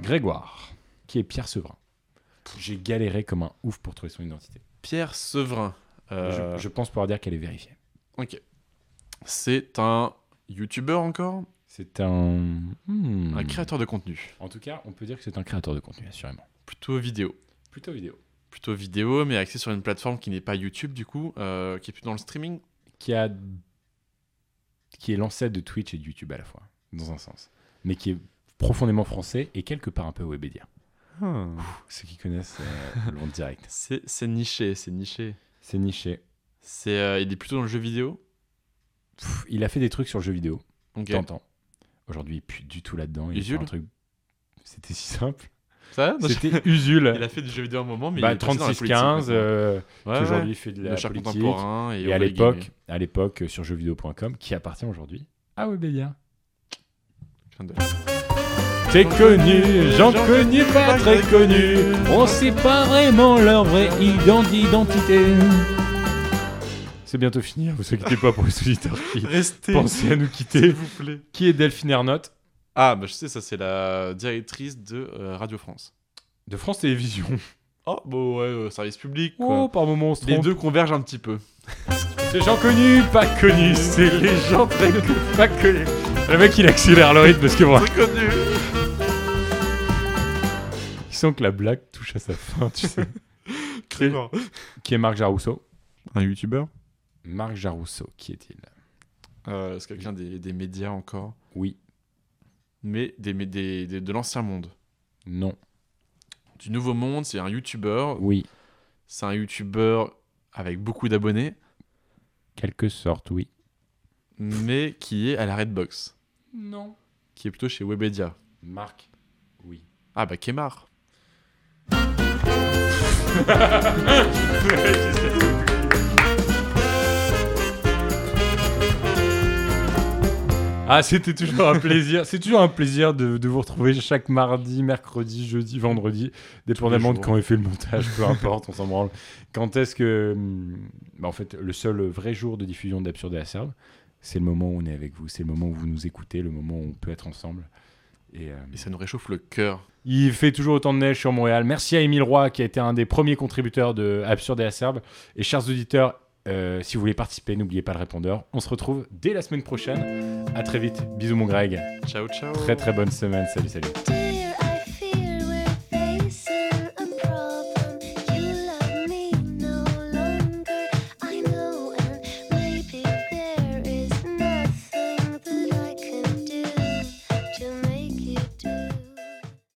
Grégoire, qui est Pierre Sevrin. J'ai galéré comme un ouf pour trouver son identité. Pierre Sevrin. Euh, Je, je pense pouvoir dire qu'elle est vérifiée. Ok. C'est un YouTuber encore? C'est un... hmm. Un créateur de contenu. En tout cas, on peut dire que c'est un créateur de contenu, assurément. Plutôt vidéo. Plutôt vidéo. Plutôt vidéo, mais axé sur une plateforme qui n'est pas YouTube, du coup, euh, qui est plus dans le streaming? Qui a... Qui est l'ancêtre de Twitch et de YouTube à la fois, dans un sens. Mais qui est profondément français et quelque part un peu Webedia. Ceux qui connaissent euh, l'ont direct. C'est c'est niché, c'est niché. C'est niché. C'est, euh, il est plutôt dans le jeu vidéo? Pff, il a fait des trucs sur le jeu vidéo, t'entends. Aujourd'hui, plus du tout là-dedans. Il fait Usul un truc... C'était si simple. Ça C'était Usul. Il a fait du jeu vidéo à un moment, mais Bah, il est passé dans la 36-15, politique maintenant. euh, Ouais, qui ouais. aujourd'hui il fait de la le politique. contemporain et, Et à l'époque, à l'époque euh, sur jeuxvideo.com, qui appartient aujourd'hui à Webedia. T'es connu, j'en connais pas très connu. On sait pas vraiment leur vraie ident- identité. C'est bientôt fini, hein, vous inquiétez pas pour les auditeurs qui Restez, pensaient à nous s'il quitter. vous plaît. Qui est Delphine Ernotte Ah, bah je sais, ça c'est la directrice de euh, Radio France. de France Télévisions. Oh, bon, ouais, euh, service public, quoi. Oh, par moments on se Les trompe. deux convergent un petit peu. C'est gens connus, pas connus. C'est les gens très connus, pas connus. Le mec il accélère le rythme parce que bon, Très connu il sent que la blague touche à sa fin, tu sais. Qui est Marc Jarousseau Un youtubeur Marc Jarousseau, qui est-il? Euh, C'est quelqu'un des, des médias encore? Oui, Mais des- des- de l'ancien monde? non, Du nouveau monde, c'est un youtubeur. oui. C'est un youtubeur avec beaucoup d'abonnés, Quelque sorte, oui. mais qui est à la Redbox. Non. Qui est plutôt chez Webedia. Marc, oui. Ah bah Kemar. Ah, c'était toujours un plaisir. C'est toujours un plaisir de, de vous retrouver chaque mardi, mercredi, jeudi, vendredi, dépendamment de quand est fait le montage, peu importe, on s'en branle. Quand est-ce que. hum, bah, en fait, le seul vrai jour de diffusion d'Absurde et Acerbe, c'est le moment où on est avec vous, c'est le moment où vous nous écoutez, le moment où on peut être ensemble. Et, euh, Et ça nous réchauffe le cœur. il fait toujours autant de neige sur Montréal. Merci à Émile Roy qui a été un des premiers contributeurs de Absurde et Acerbe. Et chers auditeurs, euh, si vous voulez participer, n'oubliez pas le répondeur. On se retrouve dès la semaine prochaine. À très vite. Bisous mon Greg. Ciao, ciao. Très très bonne semaine. Salut salut.